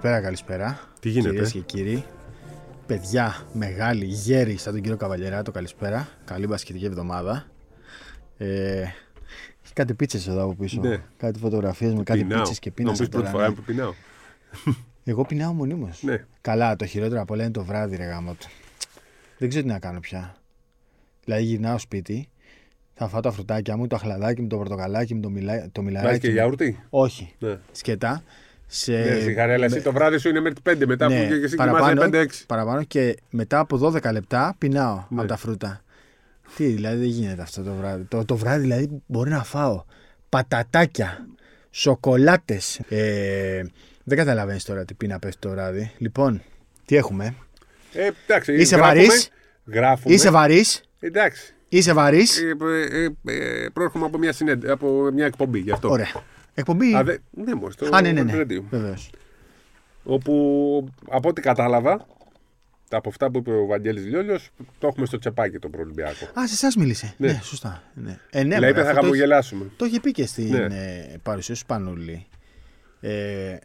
Καλησπέρα, καλησπέρα. Τι γίνεται; Κυρίες και κύριοι. Παιδιά, μεγάλη, γέροι, σαν τον κύριο Καβαλιεράτο, καλησπέρα. Καλή μπασκετική εβδομάδα. Ε, έχει κάτι πίτσες εδώ από πίσω. Ναι. Κάτι φωτογραφίες με κάτι Πεινάω. πίτσες και Να πίνασα μου πεις πρώτη τώρα, φορά ναι. που πεινάω. Εγώ πεινάω μονίμως. Ναι. Καλά, το χειρότερο από όλα είναι το βράδυ, ρε γάμο του. Δεν ξέρω τι να κάνω πια. Δηλαδή γυρνάω σπίτι, θα φάω τα φρουτάκια μου, το αχλαδάκι μου, το πορτοκαλάκι μου, το, μιλά, το Βάζει μιλαράκι και μου. γιαούρτι; Όχι. Ναι. Σκετά. Σε... Ναι, σιγαρέλα, εσύ το βράδυ σου είναι μέχρι τι 5 μετά Ναι, που και εσύ παραπάνω, κοιμάσαι 5-6. παραπάνω και μετά από 12 λεπτά πεινάω Ναι. από τα φρούτα. Τι, δηλαδή δεν γίνεται αυτό το βράδυ. Το, το βράδυ δηλαδή μπορεί να φάω πατατάκια, σοκολάτες. Ε, δεν καταλαβαίνεις τώρα τι πείνα πέφτει το βράδυ. Λοιπόν, τι έχουμε; Ε, εντάξει, Είσαι γράφουμε, βαρύς; Γράφουμε. Είσαι βαρύς, Εντάξει. είσαι βαρύς; Ε, ε, ε, ε, προέρχομαι από μια, συνέντε, από μια εκπομπή γι' αυτό. Ωραία. Εκπομπή; Α, δε, ναι, μόλις, το Α, ναι, ναι, ναι. radio. Βεβαίως. Όπου από ό,τι κατάλαβα, από αυτά που είπε ο Βαγγέλης Λιόλιος, το έχουμε στο τσεπάκι το προολυμπιακό. Α, σε εσάς μίλησε. Ναι, Ναι. σωστά. Ναι. Ε, ναι, δηλαδή μωρέ, θα αυτό το έχει- χαμογελάσουμε. Το είχε πει και στην Ναι. ε, παρουσίαση του Σπανούλη. Ε,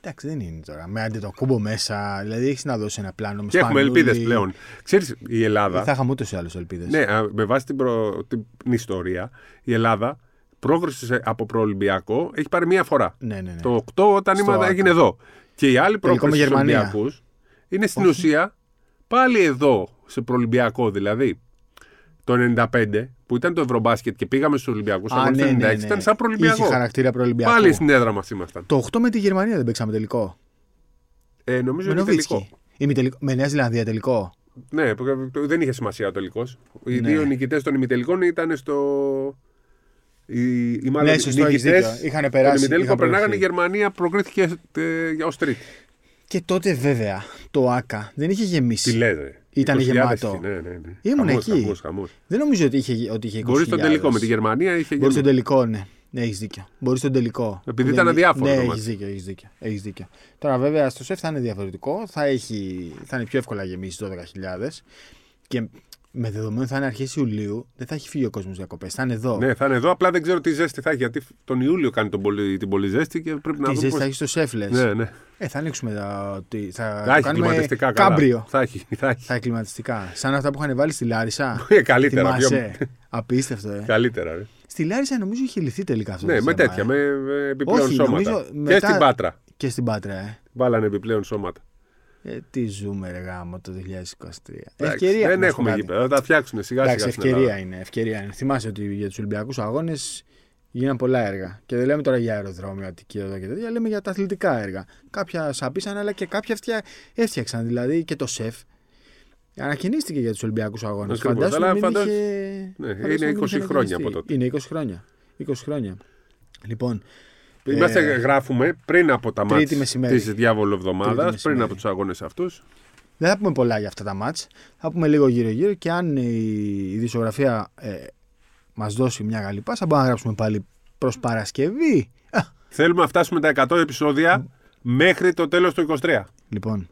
εντάξει, δεν είναι τώρα. Με αντιτοκούμπο μέσα. Δηλαδή έχεις να δώσεις ένα πλάνο με Και έχουμε Σπανούλη. ελπίδες πλέον. Ξέρεις, η Ελλάδα. Θα είχαμε ούτως ή άλλως ελπίδες. Ναι, α, με βάση την, προ... την ιστορία, η Ελλάδα πρόκριση από προολυμπιακό έχει πάρει μία φορά. ναι, ναι. ναι. Το 8 όταν Στο ήμασταν Άκα. έγινε εδώ. Και η άλλη Τελικό με πρόκριση στους Γερμανία. Ολυμπιακούς είναι στην ουσία πάλι εδώ, σε προολυμπιακό δηλαδή. Το 95 που ήταν το Ευρωμπάσκετ και πήγαμε στους Ολυμπιακούς. Α, το 96 ναι, ναι, ναι. ήταν σαν προολυμπιακό. Είχε χαρακτήρα προολυμπιακό. Πάλι στην έδρα μας ήμασταν. Το 8 με τη Γερμανία δεν παίξαμε τελικό. Ε, νομίζω Με είναι τελικό. Νοβίτσκι. Ημιτελικό- Με Νέα Ζηλανδία τελικό. Ναι, που- δεν είχε σημασία ο τελικός. Οι Ναι. δύο νικητές των ημιτελικών ήταν στο. Οι, οι μάλλον Ναι, σωστό, έχεις νικητές δίκιο. Είχαν των περάσει, ημιτελικών είχαν περνάγανε η προηγηθεί. Γερμανία, προκρίθηκε ε, για ω τρίτη. Και τότε βέβαια το ΑΚΑ δεν είχε γεμίσει. Τι λέτε. Ήταν 20.000 γεμάτο. Ναι, ναι, ναι. Ήμουν Χαμός, εκεί. Χαμός, χαμός. Δεν νομίζω ότι είχε, ότι είχε 20.000. Μπορεί στον τελικό με τη Γερμανία είχε Μπορεί στον γίνει. τελικό, ναι. Ναι, έχεις δίκιο. Μπορεί στον τελικό. Επειδή Δεν ήταν είναι- αδιάφορο Ναι, το έχεις μάτς. δίκιο, έχεις δίκιο, έχεις δίκιο. Τώρα, βέβαια, στο σεφ θα είναι διαφορετικό. Θα, έχει, θα είναι πιο εύκολα γεμίσει 12.000. Και με δεδομένο θα είναι αρχές Ιουλίου, δεν θα έχει φύγει ο κόσμος διακοπές. Θα είναι εδώ. Ναι, θα είναι εδώ. Απλά δεν ξέρω τι ζέστη θα έχει. Γιατί τον Ιούλιο κάνει τον πολύ, την πολύ ζέστη και πρέπει να Τι δούμε. ζέστη πώς- θα έχει στο σεφ, λες. Ναι, ναι. Ε, θα ανοίξουμε. τα- τι- Θα, Θα το έχει κάνουμε κλιματιστικά καλά. κάμπριο. Θα έχει. Θα έχει. Θα έχει κλιματιστικά. Σαν αυτά που είχαν βάλει στη Λάρισα. Ε, καλύτερα. Θυμάσαι; πιο- Απίστευτο, ε. Καλύτερα. Ρε. Στη Λάρισα νομίζω είχε λυθεί τελικά αυτό. Ναι, το με θέμα, τέτοια. ε. Με, με επιπλέον Όχι, σώματα. νομίζω Και μετά- στην Πάτρα. Και στην Πάτρα, ε. Βάλανε επιπλέον σώματα. Ε, τι ζούμε, ρε γάμο, το 2023. Εντάξει, ευκαιρία. δεν να σου έχουμε πω κάτι. γήπεδα. Θα τα φτιάξουν σιγά Εντάξει, σιγά. στην ευκαιρία Ελλάδα. είναι, ευκαιρία είναι. Θυμάσαι ότι για τους Ολυμπιακούς Αγώνες γίναν πολλά έργα. Και δεν λέμε τώρα για αεροδρόμια, Αττική εδώ και τέτοια, λέμε για τα αθλητικά έργα. Κάποια σαπίσαν, αλλά και κάποια φτια... έφτιαξαν. Δηλαδή και το ΣΕΦ ανακαινίστηκε για τους Ολυμπιακούς Αγώνες. Ακριβώς, Φαντάζομαι αλλά μην φαντάζ- είχε... Ναι, φαντάζομαι είναι μην 20 είχε χρόνια ανακαινιστεί. από τότε. Είναι 20 χρόνια. 20 χρόνια. Λοιπόν, Είμαστε, Ε, γράφουμε πριν από τα Τρίτη μάτια μεσημέρι. της διάβολου εβδομάδας, Τρίτη πριν μεσημέρι. από τους αγώνες αυτούς. Δεν θα πούμε πολλά για αυτά τα μάτς. Θα πούμε λίγο γύρω-γύρω και αν η, η δισογραφία ε, μας δώσει μια καλή πάσα, μπορούμε να γράψουμε πάλι προς Παρασκευή. Α, Θέλουμε να φτάσουμε τα 100 επεισόδια μέχρι το τέλος του 23. λοιπόν, πάμε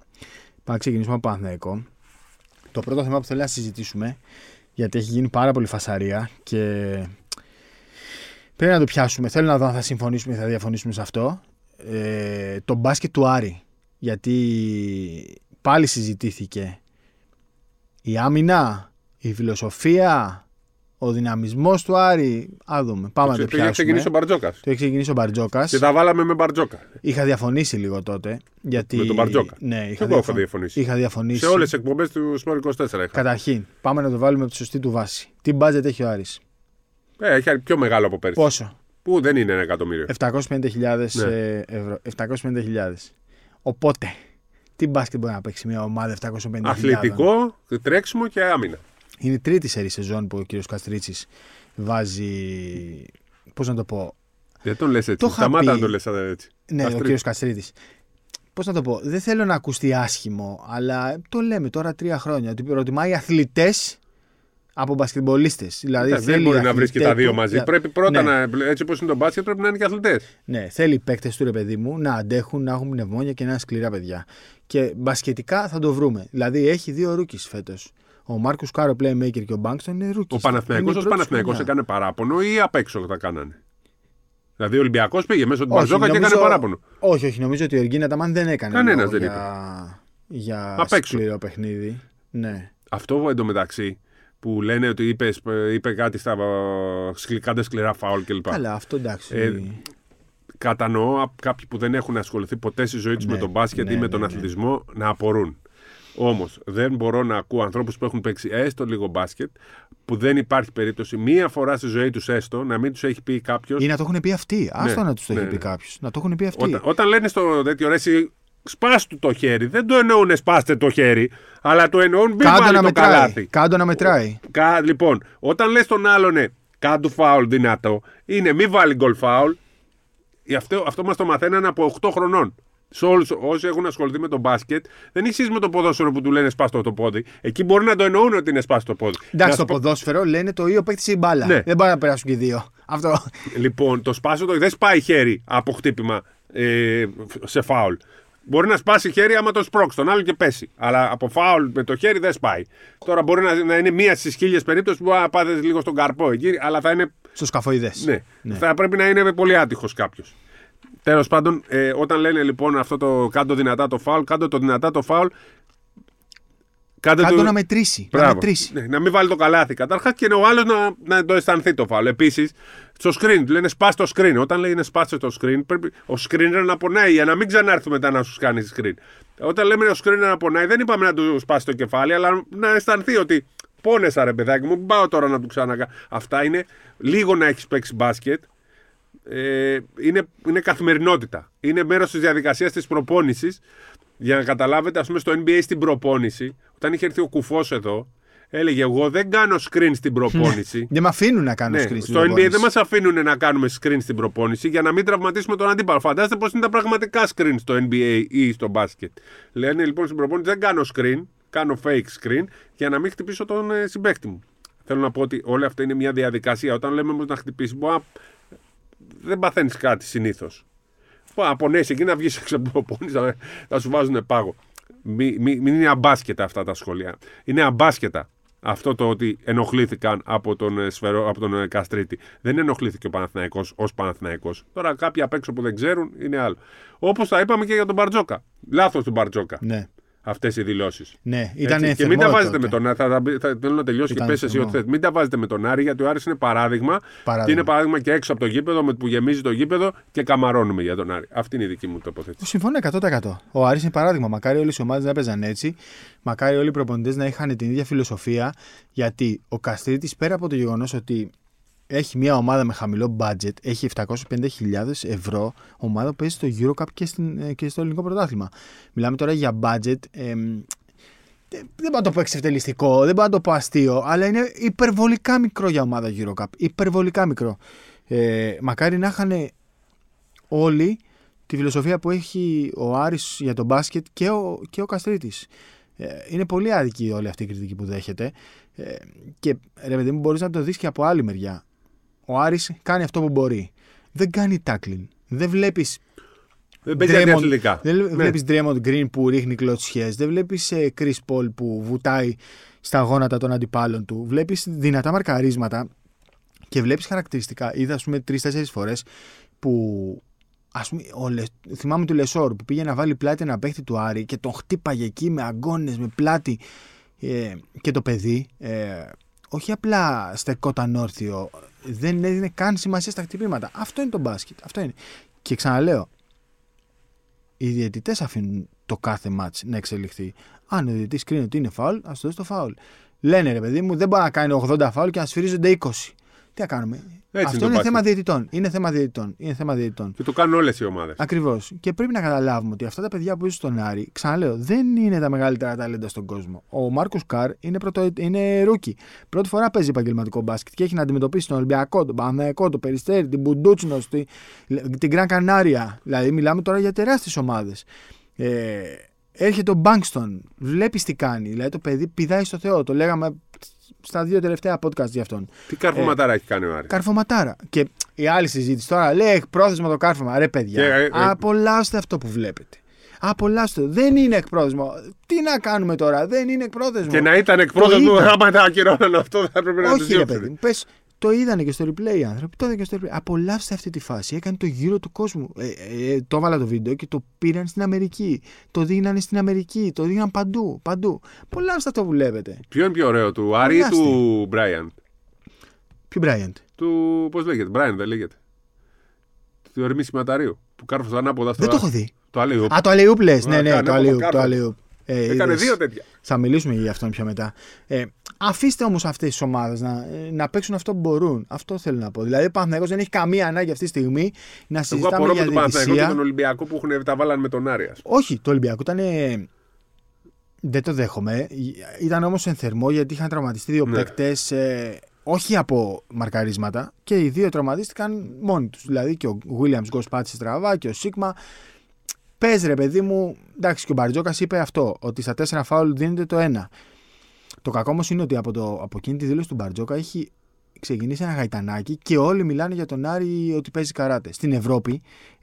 να ξεκινήσουμε από Παναθηναϊκό. Το πρώτο θέμα που θέλω να συζητήσουμε, γιατί έχει γίνει πάρα πολύ φασαρία και πρέπει να το πιάσουμε. Θέλω να δω αν θα συμφωνήσουμε ή θα διαφωνήσουμε σε αυτό. Ε, το μπάσκετ του Άρη. Γιατί πάλι συζητήθηκε η άμυνα, η φιλοσοφία, ο δυναμισμός του Άρη. Α δούμε. Πάμε να το Το είχε πιάσουμε. ξεκινήσει ο Μπαρτζόκας. Το έχει ξεκινήσει ο Μπαρτζόκας. Και τα βάλαμε με Μπαρτζόκα. Είχα διαφωνήσει λίγο τότε. Γιατί... Με τον Μπαρτζόκα. Ναι, είχα, Εγώ έχω διαφων- διαφωνήσει. είχα διαφωνήσει. Σε όλες τις εκπομπές του Σπορ 24 είχα. Καταρχήν, πάμε να το βάλουμε από τη σωστή του βάση. Τι μπάτζετ έχει ο Άρης; Ε, έχει πιο μεγάλο από πέρσι. Πόσο; Που δεν είναι ένα εκατομμύριο. 750.000 Ναι. ε, ευρώ. 750.000. Οπότε, τι μπάσκετ μπορεί να παίξει μια ομάδα 750.000. Αθλητικό, τρέξιμο και άμυνα. Είναι η τρίτη σερή σεζόν που ο κύριος Καστρίτσης βάζει. Πώς να το πω. Δεν τον λες έτσι. Το είχα Σταμάτα πει. να τον λες έτσι. Ναι, Καστρί- ο κύριος Καστρίτης. Πώς να το πω. Δεν θέλω να ακουστεί άσχημο, αλλά το λέμε τώρα τρία χρόνια. Ότι προτιμάει αθλητές από μπασκετμπολίστες. Δηλαδή Εντάξει, δεν θέλει μπορεί να βρεις και αθλητές τα δύο του- μαζί. για- Πρέπει πρώτα Ναι. να. Έτσι όπως είναι το μπάσκετ, πρέπει να είναι και αθλητές. Ναι, θέλει οι παίκτες του ρε παιδί μου να αντέχουν, να έχουν πνευμόνια και να είναι σκληρά παιδιά. Και μπασκετικά θα το βρούμε. Δηλαδή έχει δύο rookie φέτος. Ο Μάρκος Καρ ο playmaker και ο Μπάνκστον είναι rookie. Ο Παναθηναϊκός ως Παναθηναϊκός έκανε παράπονο ή απ' έξω τα κάνανε; Δηλαδή ο Ολυμπιακός πήγε μέσω του Όχι, Μπαρτζόκα και νομίζω- έκανε παράπονο. Όχι, όχι, νομίζω ότι ο Εργκίν Αταμάν δεν έκανε. Κανένας λόγο δεν για, για Απ' έξω. σκληρό παιχνίδι. Ναι. Αυτό εντωμεταξύ που λένε ότι είπες, είπε κάτι στα ε, σκληρά, σκληρά φάουλ κλπ. Καλά, αυτό εντάξει. Ε, Κατανοώ απ- κάποιοι που δεν έχουν ασχοληθεί ποτέ στη ζωή τους Ναι, με τον μπάσκετ ναι, ή με ναι, τον ναι. αθλητισμό να απορούν. Όμως δεν μπορώ να ακούω ανθρώπους που έχουν παίξει έστω λίγο μπάσκετ που δεν υπάρχει περίπτωση μία φορά στη ζωή τους έστω να μην τους έχει πει κάποιος. Ή να το έχουν πει αυτοί. Άστο να τους το ναι, έχει πει ναι. κάποιος. Να το έχουν πει αυτοί. Όταν, όταν λένε στο τέτοιο ρε, εσύ σπάς του το χέρι, δεν το εννοούν σπάστε το χέρι, αλλά το εννοούν μην Κάντο βάλει να το μετράει. καλάθι. Κάντο να μετράει. Κα, λοιπόν, όταν λες τον άλλον ε, κάντου φάουλ δυνατό, είναι μη βάλει γκολ φάουλ. Ε, Αυτό, αυτό μας το μαθαίνανε από 8 χρονών. Σε όλους όσοι έχουν ασχοληθεί με τον μπάσκετ, δεν έχει εσείς με το ποδόσφαιρο που του λένε σπάστο το πόδι. Εκεί μπορεί να το εννοούν ότι είναι σπάστο το πόδι. Να Εντάξει, σου το πω- ποδόσφαιρο λένε το ή ο παίκτη ή η μπάλα. Ναι. Δεν μπορεί να περάσουν και οι δύο. Αυτό. Λοιπόν, το σπάσω το δεν σπάει χέρι από χτύπημα ε, σε φάουλ. Μπορεί να σπάσει χέρι άμα το σπρώξει τον άλλο και πέσει. Αλλά από φάουλ με το χέρι δεν σπάει. Τώρα μπορεί να, να είναι μία στις χίλιες περίπτωση που μπορεί να πάτε λίγο στον καρπό εκεί, αλλά θα είναι. Στο σκαφοειδέ. Ναι, θα πρέπει να είναι πολύ άτυχος κάποιος. Τέλος πάντων, ε, όταν λένε λοιπόν αυτό το κάτω δυνατά το φάουλ, κάτω το δυνατά το φάουλ. Κάντε Κάντο το- να μετρήσει. Να Μπράβο. μετρήσει. Ναι, να μην βάλει το καλάθι. Καταρχάς και ο άλλος να, να το αισθανθεί το φάουλ. Επίσης, στο screen του λένε σπάς το screen. Όταν λέει είναι σπάστε το screen, πρέπει ο screener να πονάει για να μην ξανάρθει μετά να σου κάνει screen. Όταν λέμε ο screener να πονάει, δεν είπαμε να του σπάσει το κεφάλι, αλλά να αισθανθεί ότι πόνεσα ρε παιδάκι μου, μην πάω τώρα να του ξανακάνω. Αυτά είναι λίγο να έχεις παίξει μπάσκετ. Ε, είναι, είναι καθημερινότητα. Είναι μέρος της διαδικασίας της προπόνησης. Για να καταλάβετε, ας πούμε, στο NBA στην προπόνηση, όταν είχε έρθει ο κουφός εδώ, έλεγε: Εγώ δεν κάνω screen στην προπόνηση. Δεν με αφήνουν να κάνω Ναι, screen στην στο NBA προπόνηση. δεν μας αφήνουν να κάνουμε screen στην προπόνηση για να μην τραυματίσουμε τον αντίπαλο. Φαντάζεστε πώς είναι τα πραγματικά screen στο NBA ή στο μπάσκετ. Λένε λοιπόν στην προπόνηση δεν κάνω screen, κάνω fake screen για να μην χτυπήσω τον ε, συμπέκτη μου. Θέλω να πω ότι όλη αυτή είναι μια διαδικασία. Όταν λέμε όμως να χτυπήσεις, μπορεί να... δεν παθαίνεις κάτι συνήθως. Απονέσει εκεί να βγεις έξω από την προπόνηση, να, να σου βάζουν πάγο. Μην μη, μην είναι αμπάσκετα αυτά τα σχόλια. Είναι αμπάσκετα αυτό το ότι ενοχλήθηκαν από τον, ε, σφαιρό, από τον ε, Καστρίτη. Δεν ενοχλήθηκε ο Παναθηναϊκός ως Παναθηναϊκός. Τώρα κάποιοι απ' έξω που δεν ξέρουν είναι άλλο. Όπως τα είπαμε και για τον Μπαρτζόκα. Λάθος του Μπαρτζόκα. Ναι. Αυτές οι δηλώσεις. Ναι, ήταν Έτσι. Και θερμό μην τα βάζετε τότε. με τον Άρη. Θα, θα, θα, θέλω να τελειώσει και Ήταν πες εσύ θερμό. ό,τι θες. Μην τα βάζετε με τον Άρη γιατί ο Άρης είναι παράδειγμα. Παράδειγμα. Και είναι παράδειγμα και έξω από το γήπεδο με που γεμίζει το γήπεδο και καμαρώνουμε για τον Άρη. Αυτή είναι η δική μου τοποθέτηση. Συμφωνώ 100%. Ο Άρης είναι παράδειγμα. Μακάρι όλε οι ομάδες να παίζαν έτσι. Μακάρι όλοι οι προπονητές να είχαν την ίδια φιλοσοφία. Γιατί ο Καστρίτης πέρα από το γεγονός ότι έχει μια ομάδα με χαμηλό budget, έχει 750.000 ευρώ, ομάδα που παίζει στο Eurocup και, στην, ε, και στο ελληνικό πρωτάθλημα. Μιλάμε τώρα για budget. εμ, δεν δεν μπορώ να το πω εξευτελιστικό, δεν μπορώ να το πω αστείο, αλλά είναι υπερβολικά μικρό για ομάδα Eurocup. Υπερβολικά μικρό. Ε, μακάρι να είχαν όλοι τη φιλοσοφία που έχει ο Άρης για τον μπάσκετ και ο, και ο Καστρίτης. Ε, είναι πολύ άδικη όλη αυτή η κριτική που δέχεται. Ε, και ρε παιδί μου, μπορείς να το δεις και από άλλη μεριά. Ο Άρης κάνει αυτό που μπορεί. Δεν κάνει tackling. Δεν βλέπεις. Δεν παίζει αντιαθλητικά. Δεν Ναι. βλέπεις Draymond Green που ρίχνει κλωτσιές. Δεν βλέπεις Chris Paul που βουτάει στα γόνατα των αντιπάλων του. Βλέπεις δυνατά μαρκαρίσματα και βλέπεις χαρακτηριστικά. Είδα, ας πούμε, τρει-τέσσερι φορές που. Ας πούμε, ο Λε... θυμάμαι του Λεσόρ που πήγε να βάλει πλάτη ένα παίχτη του Άρη και τον χτύπαγε εκεί με αγκώνες, με πλάτη. Ε, και το παιδί, ε, όχι απλά στεκόταν όρθιο, δεν έδινε καν σημασία στα χτυπήματα. Αυτό είναι το μπάσκετ. Αυτό είναι. Και ξαναλέω, οι διαιτητές αφήνουν το κάθε μάτς να εξελιχθεί. Αν ο διαιτητής κρίνει ότι είναι φάουλ, ας το δώσει το φάουλ. Λένε ρε παιδί μου, δεν μπορεί να κάνει 80 φάουλ και να σφυρίζονται 20. Τι να κάνουμε; είναι Αυτό το είναι μπάσκετ. θέμα διαιτητών. Είναι θέμα διαιτητών. Είναι θέμα διαιτητών. Και το κάνουν όλες οι ομάδες. Ακριβώς. Και πρέπει να καταλάβουμε ότι αυτά τα παιδιά που είσαι στον Άρη, ξαναλέω, δεν είναι τα μεγαλύτερα ταλέντα στον κόσμο. Ο Μάρκος Καρ είναι, πρωτο, είναι rookie. Πρώτη φορά παίζει επαγγελματικό μπάσκετ και έχει να αντιμετωπίσει τον Ολυμπιακό, τον Παναθηναϊκό, τον Περιστέρι, την Μπουντούτσινο, τη, την Γκραν Κανάρια. Δηλαδή, μιλάμε τώρα για τεράστιες ομάδες. Ε, έρχεται ο Μπάνκστον, βλέπεις τι κάνει. Δηλαδή, το παιδί πηδάει στο Θεό. Το λέγαμε στα δύο τελευταία podcast για αυτόν. Τι καρφωματάρα έχει κάνει ο Άρης; Καρφωματάρα. Και η άλλη συζήτηση τώρα λέει εκπρόθεσμα το κάρφωμα. Ρε παιδιά, Και, ε, ε, απολαύστε αυτό που βλέπετε. Απολαύστε. το. Δεν είναι εκπρόθεσμο. Τι να κάνουμε τώρα, δεν είναι εκπρόθεσμο. Και να ήταν εκπρόθεσμο, Το ήταν. άμα τα ακυρώναν αυτό, θα έπρεπε να τους Όχι, ρε διώξουν. παιδί μου. Πες, Το είδανε και στο replay οι άνθρωποι. Το είδανε και στο replay. Απολαύστε αυτή τη φάση. Έκανε το γύρο του κόσμου. Ε, ε, το έβαλα το βίντεο και το πήραν στην Αμερική. Το δίνανε στην Αμερική. Το δίναν παντού. παντού. Απολαύστε αυτό που βλέπετε. Ποιο είναι πιο ωραίο, του Άρη ή Απολαύστε. του Μπράιαντ. Ποιο Bryant; Του. Πώς λέγεται, Μπράιαντ δεν λέγεται. Του Ερμή Σηματαρίου. Που κάρφωσε ανάποδα στο. Δεν το έχω δει. Το άλλο. Α, το Αλεούπ λες. Ναι, Α, ναι, κάνε το από Αλεούπ. Κάρτα. Το Αλεούπ. Ε, Έκανε είδες. δύο τέτοια. Θα μιλήσουμε για αυτόν πιο μετά. Ε, αφήστε όμως αυτές τις ομάδες να, ε, να παίξουν αυτό που μπορούν. Αυτό θέλω να πω. Δηλαδή, ο Παναθηναϊκός δεν έχει καμία ανάγκη αυτή τη στιγμή να Εγώ συζητάμε απορώ με για τον Παναθηναϊκό και διαιτησία. τον Ολυμπιακό που έχουν, τα βάλανε με τον Άρη. ας πούμε. Όχι, το Ολυμπιακό ήταν. ε, Δεν το δέχομαι. Ήταν όμως εν θερμό γιατί είχαν τραυματιστεί δύο Ναι. παίκτες. όχι από μαρκαρίσματα και οι δύο τραυματίστηκαν μόνοι τους. Δηλαδή και ο Williams Γκος πάτησε στραβά και ο Σίγμα. Πες ρε παιδί μου, εντάξει και ο Μπαρτζόκας είπε αυτό, ότι στα τέσσερα φάουλ δίνεται το ένα. Το κακό όμως είναι ότι από, το, από εκείνη τη δήλωση του Μπαρτζόκα έχει ξεκινήσει ένα γαϊτανάκι και όλοι μιλάνε για τον Άρη ότι παίζει καράτε. Στην Ευρώπη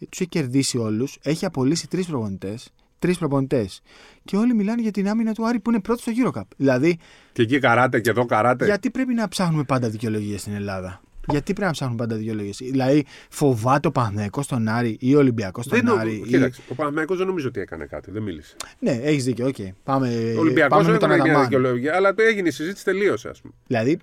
τους έχει κερδίσει όλους, έχει απολύσει τρεις προπονητές. Τρεις προπονητές. Και όλοι μιλάνε για την άμυνα του Άρη που είναι πρώτο στο Euro Cup. Δηλαδή, Και εκεί καράτε και εδώ καράτε. γιατί πρέπει να ψάχνουμε πάντα δικαιολογίες στην Ελλάδα; Γιατί πρέπει να ψάχνουμε πάντα δικαιολογίες. Δηλαδή, φοβάται ο Παναθηναϊκός στον Άρη ή ο Ολυμπιακός στον Δεν νο- Άρη. ή- Κοίταξε, ο Παναθηναϊκός δεν νομίζω ότι έκανε κάτι, δεν μίλησε. Ναι, έχεις δίκιο. οκ. Πάμε, Ο Ολυμπιακός πάμε δεν με τον έκανε μια Αταμάν. δικαιολογία, αλλά έγινε η συζήτηση, τελείωσε, ας πούμε. Δηλαδή,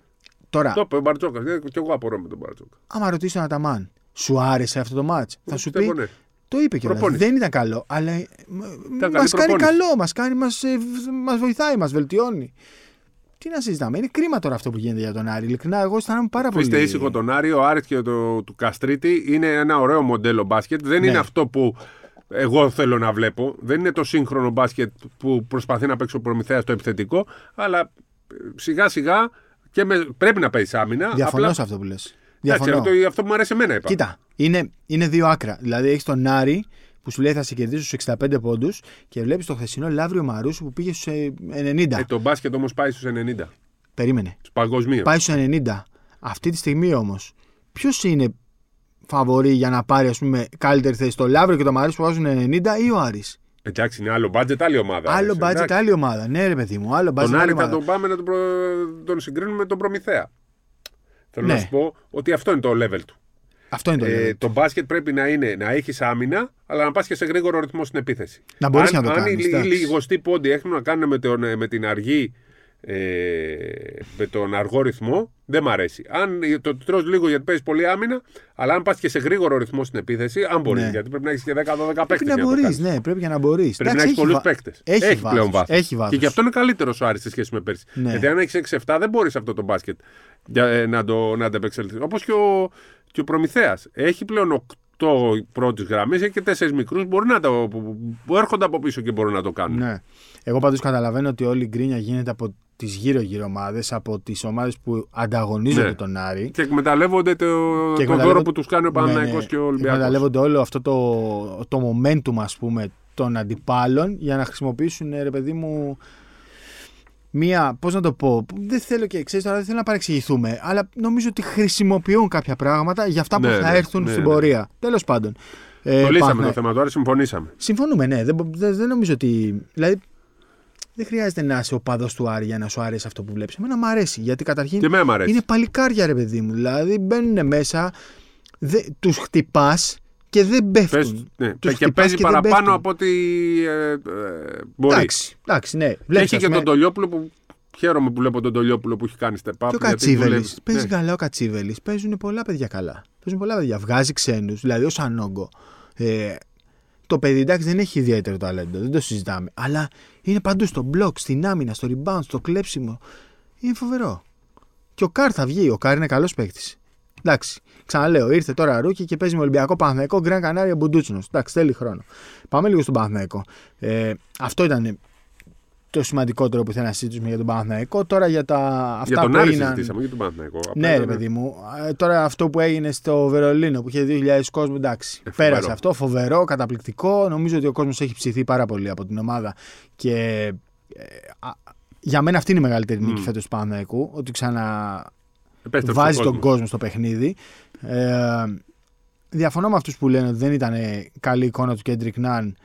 τώρα, Το είπε ο Μπαρτζόκας. Και εγώ απορώ με τον Μπαρτζόκα. άμα ρωτήσει τον Αταμάν, σου άρεσε αυτό το μάτς, θα σου πει. Πιστεύω, ναι. Το είπε και Προπόνηση. Δεν ήταν καλό, αλλά μα καλή κάνει προπόνηση. καλό, μας κάνει, μας, ε, μας βοηθάει, μας βελτιώνει. Τι να συζητάμε, είναι κρίμα τώρα αυτό που γίνεται για τον Άρη. Ειλικρινά, εγώ αισθάνομαι πάρα πολύ. Αφήστε ήσυχο τον Άρη, ο Άρης και το, του Καστρίτη είναι ένα ωραίο μοντέλο μπάσκετ. Δεν Ναι. είναι αυτό που εγώ θέλω να βλέπω. Δεν είναι το σύγχρονο μπάσκετ που προσπαθεί να παίξει ο προμηθέας στο επιθετικό. Αλλά σιγά σιγά και με, πρέπει να παίζει άμυνα. Διαφωνώ Απλά- σε αυτό που λες. Εντάξει, Διαφωνώ. αυτό, αυτό που μου αρέσει εμένα είπα. Κοίτα, είναι, είναι δύο άκρα. Δηλαδή έχεις τον Άρη που σου λέει θα σε κερδίσω στου 65 πόντους και βλέπεις το χθεσινό Λαύριο Μαρούσου που πήγε στους 90. Ε, το μπάσκετ όμως πάει στους 90. Περίμενε. Του παγκοσμίω. Πάει στους 90. Αυτή τη στιγμή όμως, ποιος είναι φαβορή για να πάρει ας πούμε, καλύτερη θέση, το Λαύριο και το Μαρούσου που βάζουν 90 ή ο Άρης; Εντάξει, είναι άλλο μπάτζετ, άλλη ομάδα. Άλλο Άρης, budget, εντάξει. άλλη ομάδα. Ναι, ρε παιδί μου, άλλο budget. Τον άλλη Άρη θα ομάδα. τον πάμε να τον, προ... τον συγκρίνουμε με τον Προμηθέα. Θέλω Ναι. να σου πω ότι αυτό είναι το level του. Αυτό είναι το Ε, level. το μπάσκετ πρέπει να είναι να έχεις άμυνα, αλλά να πας και σε γρήγορο ρυθμό στην επίθεση. Να μπορείς αν, να το αν κάνεις, οι, οι εντάξει. λιγοστοί πόντοι έχουν να κάνουν με, τον, με την αργή. Ε, με τον αργό ρυθμό δεν μ' αρέσει. Αν το τρως λίγο γιατί παίζεις πολύ άμυνα, αλλά αν πας και σε γρήγορο ρυθμό στην επίθεση, αν μπορείς, Ναι. γιατί πρέπει να έχεις και 10-12 παίκτε. Πρέπει να μπορείς, ναι, πρέπει και να μπορείς. Πρέπει να έχεις πολλούς παίκτε. Έχει, πλέον βάθος. Έχει βάθος. Και γι' αυτό είναι καλύτερος ο Άρης σε σχέση με πέρσι. Ναι. Γιατί αν έχεις 6-7 δεν μπορείς αυτό το μπάσκετ για, ε, να το, να το επεξελθεί. Όπως και ο, και ο Προμηθέας. Έχει πλέον 8 πρώτη γραμμή, έχει και 4 μικρούς που, που, που έρχονται από πίσω και μπορούν να το κάνουν. Ναι. Εγώ πάντως καταλαβαίνω ότι όλη η γκρίνια γίνεται από τις γύρω-γύρω ομάδες, από τις ομάδες που ανταγωνίζονται Ναι. τον Άρη. Και εκμεταλλεύονται το, Και το δώρο που τους κάνει ο Παναναϊκός Ναι, ναι. και ο Ολυμπιακός. Εκμεταλλεύονται όλο αυτό το, το momentum, ας πούμε, των αντιπάλων για να χρησιμοποιήσουν, ρε παιδί μου, μία, πώς να το πω, δεν θέλω και, ξέρεις τώρα, δεν θέλω να παρεξηγηθούμε, αλλά νομίζω ότι χρησιμοποιούν κάποια πράγματα για αυτά που Ναι, θα ναι, έρθουν ναι, στην ναι. πορεία. Τέλος πάντων. Ε, Το λύσαμε Παναθηνα- το θέμα τώρα, συμφωνήσαμε. Συμφωνούμε, ναι. Δεν, μπο- δεν, δεν νομίζω ότι. Δηλαδή, δεν χρειάζεται να είσαι ο παδός του Άρη για να σου αρέσει αυτό που βλέπεις. Εμένα μου αρέσει. Γιατί καταρχήν Και εμένα μ' αρέσει. είναι παλικάρια, ρε παιδί μου. Δηλαδή μπαίνουν μέσα, τους χτυπάς και δεν πέφτουν. Πες, ναι, Τους και χτυπάς παίζει και δεν παραπάνω πέφτουν. από ό,τι ε, ε, μπορεί. Εντάξει, εντάξει, ναι. Και Βλέπεις, έχει ας και πούμε, τον Τολιόπουλο που χαίρομαι που βλέπω τον Τολιόπουλο που έχει κάνει step up. Και ο γιατί Κατσίβελης. δουλεύει. Παίζει Ναι. καλά ο Κατσίβελης. Παίζουν πολλά παιδιά καλά. Παίζουν πολλά παιδιά. Βγάζει ξένους. Δηλαδή ο Σανόγκο. Ε, το παιδί εντάξει δεν έχει ιδιαίτερο ταλέντο. Δεν το συζητάμε. Αλλά είναι παντού στο μπλοκ, στην άμυνα, στο rebound, στο κλέψιμο. Είναι φοβερό. Και ο Καρ θα βγει. Ο Καρ είναι καλός παίκτης. Εντάξει. Ξαναλέω, ήρθε τώρα rookie και παίζει με Ολυμπιακό Παναθηναϊκό Γκραν Κανάρια Μπουντούτσινος. Εντάξει, θέλει χρόνο. Πάμε λίγο στον Παναθηναϊκό. Ε, αυτό ήταν το σημαντικότερο που ήθελα να συζητήσουμε για τον Παναθηναϊκό. Τώρα για τα αυτά Για τον που Άρη έγιναν. συζητήσαμε, για τον Παναθηναϊκό. Απλά Ναι, ρε ήταν- παιδί μου. Ε, Τώρα αυτό που έγινε στο Βερολίνο που είχε 2.000 κόσμο, εντάξει. Ε, φοβερό. πέρασε αυτό. Φοβερό, καταπληκτικό. Νομίζω ότι ο κόσμος έχει ψηθεί πάρα πολύ από την ομάδα. Και ε, α, για μένα αυτή είναι η μεγαλύτερη νίκη Μμ. φέτος του Παναθηναϊκού. Ότι ξανα Επέστρεψε βάζει ο τον κόσμος. κόσμο στο παιχνίδι. Ε, διαφωνώ με αυτούς που λένε ότι δεν ήταν καλή εικόνα του Κέντρικ Ναν.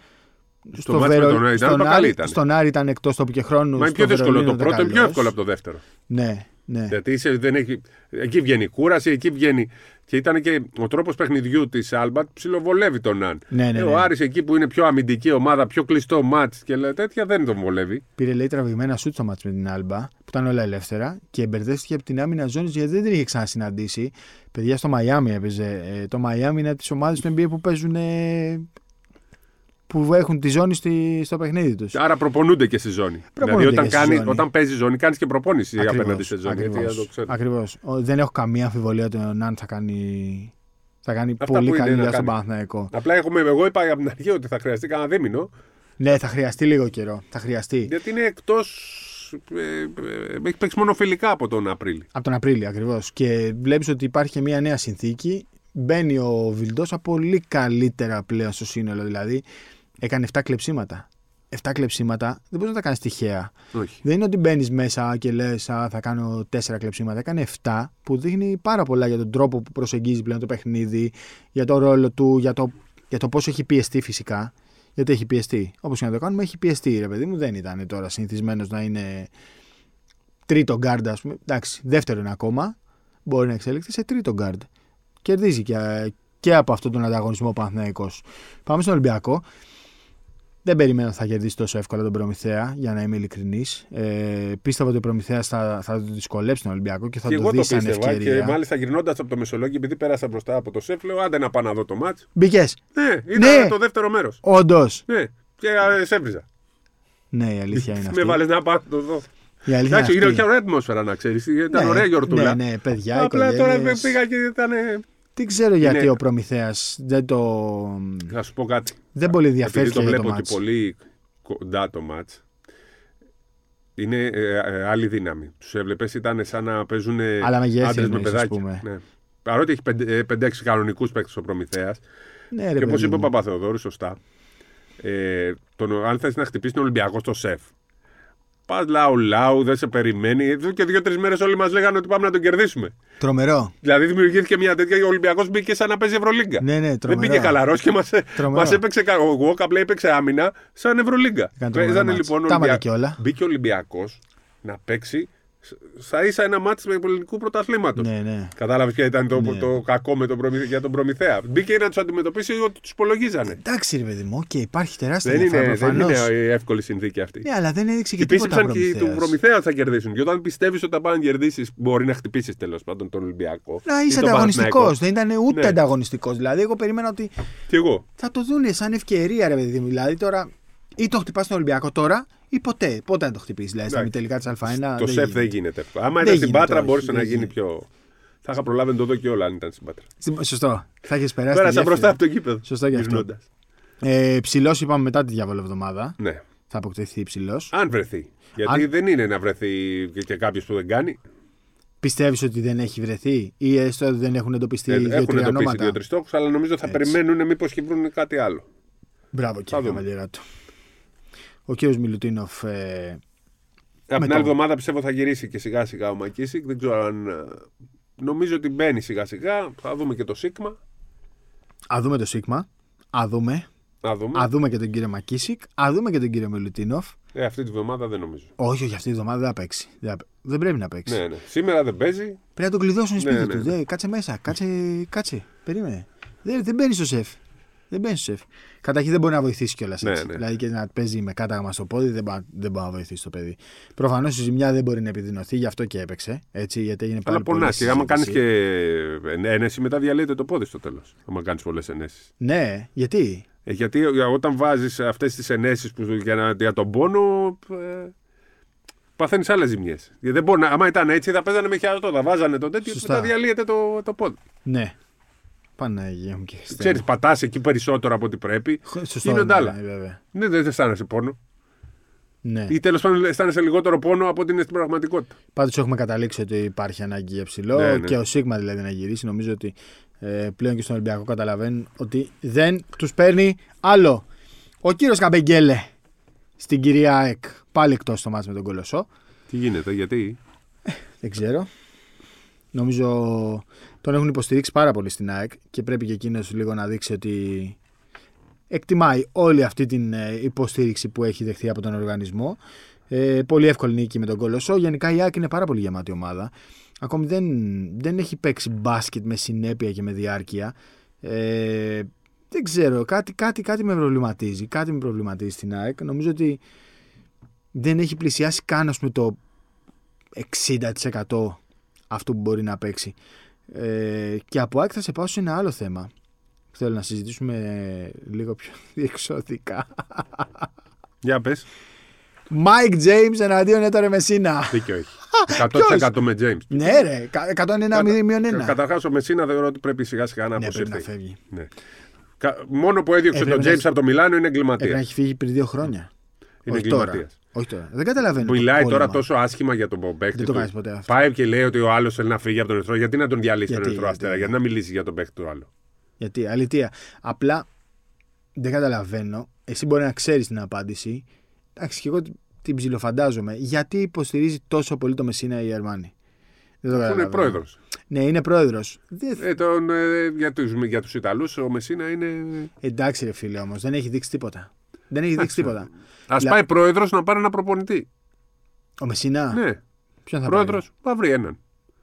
Στο μάτς με τον Άρη ήταν, στον, το καλή Άρη, ήταν. στον Άρη ήταν εκτός τόπου και χρόνου. Μα είναι στο πιο δύσκολο. Βερολίνο Το ήταν πρώτο είναι πιο καλός. εύκολο από το δεύτερο. Ναι. Ναι. Γιατί είσαι, δεν έχει, εκεί βγαίνει η κούραση, εκεί βγαίνει. Και ήταν και ο τρόπος παιχνιδιού της Άλμπα ψιλοβολεύει τον Ναν. Ναι, ναι, Ε, ναι. Ο Άρης εκεί που είναι πιο αμυντική ομάδα, πιο κλειστό μάτς και λέει, τέτοια δεν τον βολεύει. Πήρε λέει τραβηγμένα σουτ στο μάτς με την Άλμπα, που ήταν όλα ελεύθερα και μπερδεύτηκε από την άμυνα ζώνης γιατί δεν την είχε ξανασυναντήσει. Παιδιά στο Μαϊάμι έπαιζε. Ε, το Μαϊάμι είναι από τις ομάδες του NBA που παίζουν. Ε, που έχουν τη ζώνη στη, στο παιχνίδι τους. Άρα προπονούνται και στη ζώνη. Προπονούνται δηλαδή όταν, και στη κάνει, ζώνη. όταν παίζεις ζώνη, κάνεις και προπόνηση απέναντι σε ζώνη. Γιατί δεν το ξέρω. Ακριβώς. Ο- Δεν έχω καμία αμφιβολία ότι ο Ναν θα κάνει, θα κάνει Αυτά πολύ που είναι καλή να δουλειά στον κάνει. Παναθηναϊκό. Απλά έχουμε, εγώ είπα από την αρχή ότι θα χρειαστεί κανένα δίμηνο. Ναι, θα χρειαστεί λίγο καιρό. Θα χρειαστεί. Γιατί είναι εκτός. Ε, ε, έχει παίξει μόνο φιλικά από τον Απρίλιο. Από τον Απρίλιο ακριβώς. Και βλέπεις ότι υπάρχει και μια νέα συνθήκη. Μπαίνει ο Βιλντόσα πολύ καλύτερα πλέον στο σύνολο. Δηλαδή έκανε 7 κλεψίματα. 7 κλεψίματα δεν μπορείς να τα κάνεις τυχαία. Όχι. Δεν είναι ότι μπαίνεις μέσα και λες: Θα κάνω 4 κλεψίματα. Έκανε 7 που δείχνει πάρα πολλά για τον τρόπο που προσεγγίζει πλέον το παιχνίδι, για το ρόλο του, για το, για το πόσο έχει πιεστεί φυσικά. Γιατί έχει πιεστεί. Όπως και να το κάνουμε, έχει πιεστεί ρε παιδί μου. Δεν ήταν τώρα συνηθισμένος να είναι τρίτο γκάρντ, ας πούμε. Εντάξει, δεύτερο είναι ακόμα. Μπορεί να εξελιχθεί σε τρίτο γκάρντ. Κερδίζει και, και από αυτόν τον ανταγωνισμό ο Παναθηναϊκός. Πάμε στον Ολυμπιακό. Δεν περιμένω ότι θα κερδίσει τόσο εύκολα τον Προμηθέα, για να είμαι ειλικρινής. Ε, πίστευα ότι ο Προμηθέας θα, θα το δυσκολέψει τον Ολυμπιακό και θα και το εγώ δει το σαν πίστευα ευκαιρία. και μάλιστα γυρνώντας από το Μεσολόγιο, επειδή πέρασα μπροστά από το σεφ, λέω άντε να πάω να δω το μάτς. Μπήκες. Ναι, ήταν Ναι. το δεύτερο μέρος. Όντως. Ναι, και ε, σε έβριζα. Ναι, η αλήθεια είναι Με αυτή. βάλες να πάω να το δω. Η αλήθεια Εντάξει, είναι είναι αυτή. και ωραία ατμόσφαιρα να ξέρεις. Ήταν Ναι, ωραία γιορτούλα. Ναι, ναι, παιδιά, Απλά τώρα οικογένειες. πήγα και ήταν. Δεν ξέρω γιατί Είναι- ο Προμηθέας δεν το. Να σου πω κάτι. Δεν πολύ Επειδή ενδιαφέρθηκε το για το βλέπω και μάτς. πολύ κοντά το μάτ. Είναι ε, ε, άλλη δύναμη. Τους έβλεπες, ήταν σαν να παίζουν Αλλά μεγέθη άντρες με εννοείς, ας παιδάκια. πούμε. Ναι. Παρότι έχει 5-6 κανονικούς παίκτες ο Προμηθέας. Ναι, ρε, Και όπως παιδί είπε ο μου. Παπαθεοδόρου, σωστά. Ε, τον, αν θες να χτυπήσεις τον Ολυμπιακό στο σεφ. Πας λαού λαού, δεν σε περιμένει. Εδώ και δύο-τρεις μέρες όλοι μας λέγανε ότι πάμε να τον κερδίσουμε. Τρομερό. Δηλαδή δημιουργήθηκε μια τέτοια και ο Ολυμπιακός μπήκε σαν να παίζει Ευρωλίγκα. Ναι, ναι, Δεν τρομερό. μπήκε καλαρός και μα Τρομερό. μας έπαιξε. κα- Ο Γουόκ απλά έπαιξε άμυνα σαν Ευρωλίγκα. Έκανε τρομερό Παίζανε μάτς. λοιπόν ο Τα έβαλε Ολυμπια- και όλα. Μπήκε ο Ολυμπιακός να παίξει σα ίσα ένα μάτι με ελληνικού πρωταθλήματος. Ναι, ναι. Κατάλαβες ποια ήταν το, Ναι. το κακό με τον Προμηθέα, για τον Προμηθέα. Μπήκε να τους αντιμετωπίσει ότι τους υπολογίζανε. Εντάξει, ρε παιδί μου, και υπάρχει τεράστια Δεν είναι, ενδιαφέρον δεν προφανώς. είναι η εύκολη συνθήκη αυτή. Ναι, αλλά δεν έδειξε και Και τίποτα πίστεψαν και του Προμηθέας. Προμηθέα θα κερδίσουν. Και όταν πιστεύεις ότι θα πάνε να κερδίσεις, μπορεί να χτυπήσεις τέλος πάντων τον Ολυμπιακό. Να ή είσαι τον ανταγωνιστικός. Παναθηναϊκό. Δεν ήταν ούτε Ναι. ανταγωνιστικός. Δηλαδή, εγώ περίμενα ότι Κι εγώ. θα το δούνε σαν ευκαιρία, ρε παιδί μου. Δηλαδή, τώρα ή το χτυπάς στον Ολυμπιακό τώρα ή ποτέ. Πότε να το χτυπήσεις. Δηλαδή, στα Εντάξει. τελικά της Α1. το σεφ δεν γίνεται αυτό. Άμα Δεν ήταν στην γίνεται, Πάτρα, όχι, μπορούσε δεν να γίνει γίνεται. πιο. Θα είχα προλάβει να το δω και όλα αν ήταν στην Πάτρα. Στην- Σωστό. Θα έχει περάσει. Πέρασα τη μπροστά γέφυρα. από το γήπεδο. Σωστό και αυτό. γυρνώντας. Ε, ψηλός είπαμε μετά τη διάβολη εβδομάδα. Ναι. Θα αποκτηθεί ψηλός. Αν βρεθεί. Γιατί Αν- δεν είναι να βρεθεί και- και κάποιος που δεν κάνει. Πιστεύεις ότι δεν έχει βρεθεί ή έστω ότι δεν έχουν εντοπιστεί Ε, δύο-τρία Έχουν εντοπίσει ονόματα; δύο-τρεις στόχους, αλλά νομίζω θα Έτσι. περιμένουν μήπως και βρουν κάτι άλλο. Μπράβο Θα κύριε δούμε. Καβαλιέρα του. Ο κύριος Μιλουτίνοφ ε, Από την το- άλλη εβδομάδα πιστεύω θα γυρίσει και σιγά σιγά ο Μακίσικ. Δεν ξέρω αν. ε, Νομίζω ότι μπαίνει σιγά σιγά. Θα δούμε και το Σίγμα. Α δούμε το Σίγμα. Α δούμε. Να δούμε. Α δούμε και τον κύριο Μακίσικ. Α δούμε και τον κύριο Μιλουτίνοφ. Ε, αυτή τη βδομάδα δεν νομίζω. Όχι, όχι, αυτή τη βδομάδα δεν θα παίξει. Δεν, θα- δεν πρέπει να παίξει. Ναι, ναι. Σήμερα δεν παίζει. Πρέπει να τον κλειδώσουν σπίτι Ναι, του. ναι, Δε, κάτσε μέσα. Κάτσε, κάτσε. Περίμενε. Δεν, δεν μπαίνει στο σεφ. Δεν μπαίνει στο σεφ. Καταρχήν δεν μπορεί να βοηθήσει κιόλας. Ναι, Ναι, ναι. Δηλαδή και να παίζει με κάταγμα στο πόδι δεν, μπα- δεν μπορεί να βοηθήσει το παιδί. Προφανώς η ζημιά δεν μπορεί να επιδεινωθεί, γι' αυτό και έπαιξε. Έτσι, γιατί έγινε Αλλά πάλι πολλή πονά. Και άμα κάνεις συζήτηση. και ένεση, μετά διαλύεται το πόδι στο τέλος. Άμα κάνεις πολλές ενέσεις. Ναι, γιατί; Ε, γιατί ε, όταν βάζεις αυτές τις ενέσεις για, να- για τον πόνο. Ε, Παθαίνεις άλλες ζημιές. Γιατί δεν μπορεί να, άμα ήταν έτσι, θα παίζανε με χιαστό, θα βάζανε το τέτοιο και Σωστά. μετά διαλύεται το, το πόδι. Ναι. Παναγία μου και Χριστέ. Ξέρεις, πατάς εκεί περισσότερο από ό,τι πρέπει. μου. Σωστό. γίνονται ναι, άλλα. ναι, βέβαια. Ναι, δεν αισθάνεσαι πόνο. Ναι. Ή τέλος πάντων αισθάνεσαι λιγότερο πόνο από ό,τι είναι στην πραγματικότητα. Πάντως έχουμε καταλήξει ότι υπάρχει ανάγκη για ψηλό Ναι, ναι. και ο Σίγμα δηλαδή να γυρίσει. Νομίζω ότι ε, πλέον και στον Ολυμπιακό καταλαβαίνουν ότι δεν τους παίρνει άλλο. Ο κύριος Καμπεγγέλε στην κυρία ΑΕΚ πάλι εκτός το μάτς με τον Κολοσσό. Τι γίνεται, γιατί; Δεν ξέρω. Νομίζω τον έχουν υποστηρίξει πάρα πολύ στην ΑΕΚ και πρέπει και εκείνος λίγο να δείξει ότι εκτιμάει όλη αυτή την ε, υποστήριξη που έχει δεχθεί από τον οργανισμό. Ε, πολύ εύκολη νίκη με τον Κολοσσό. Γενικά η ΑΕΚ είναι πάρα πολύ γεμάτη ομάδα. Ακόμη δεν, δεν έχει παίξει μπάσκετ με συνέπεια και με διάρκεια. Ε, δεν ξέρω, κάτι, κάτι, κάτι με προβληματίζει. Κάτι με προβληματίζει στην ΑΕΚ. Νομίζω ότι δεν έχει πλησιάσει καν ας πούμε, το 60% αυτό που μπορεί να παίξει. Ε, και από ΑΕΚ θα σε πάω σε ένα άλλο θέμα. Θέλω να συζητήσουμε λίγο πιο διεξοδικά. Για πες. Mike James εναντίον Έτορε Μεσίνα. Δίκιο έχει. 100% με James. Ναι, ρε. 101 μείον 1. Καταρχάς, ο Μεσίνα θεωρώ ότι πρέπει σιγά σιγά να Ναι, πρέπει να αποσυρθεί. φεύγει. Ναι. Κα- Μόνο που έδιωξε Έπρεπε τον να- James από το Μιλάνο είναι Έπρεπε να εγκληματία. έχει φύγει πριν δύο χρόνια. Είναι Όχι τώρα. εγκληματίας. Όχι τώρα. Δεν καταλαβαίνω. το Μιλάει τώρα κόλλημα. τόσο άσχημα για τον παίκτη Δεν το του. κάνεις ποτέ αυτό. Πάει και λέει ότι ο άλλος θέλει να φύγει από τον Ερυθρό. Γιατί να τον διαλύσει τον Γιατί, Ερυθρό γιατί, Αστέρα, γιατί να μιλήσει για τον παίκτη του άλλου. Γιατί, αλήθεια. Απλά δεν καταλαβαίνω. Εσύ μπορεί να ξέρεις την απάντηση. Εντάξει, και εγώ την ψιλοφαντάζομαι. Γιατί υποστηρίζει τόσο πολύ το Μεσίνα η Αρμάνη. Δεν το Αφού είναι καταλαβαίνω. πρόεδρος. Ναι, είναι πρόεδρος. Δεν... Ε, τον, ε, για τους για τους Ιταλούς ο Μεσίνα είναι. Εντάξει, ρε φίλε όμως, δεν έχει δείξει τίποτα. Δεν έχει δείξει τίποτα. Α Λα- πάει πρόεδρος να πάρει ένα προπονητή. Ο Μεσίνα, Ναι, ποιον θα πρόεδρος, πάρει; θα βρει έναν.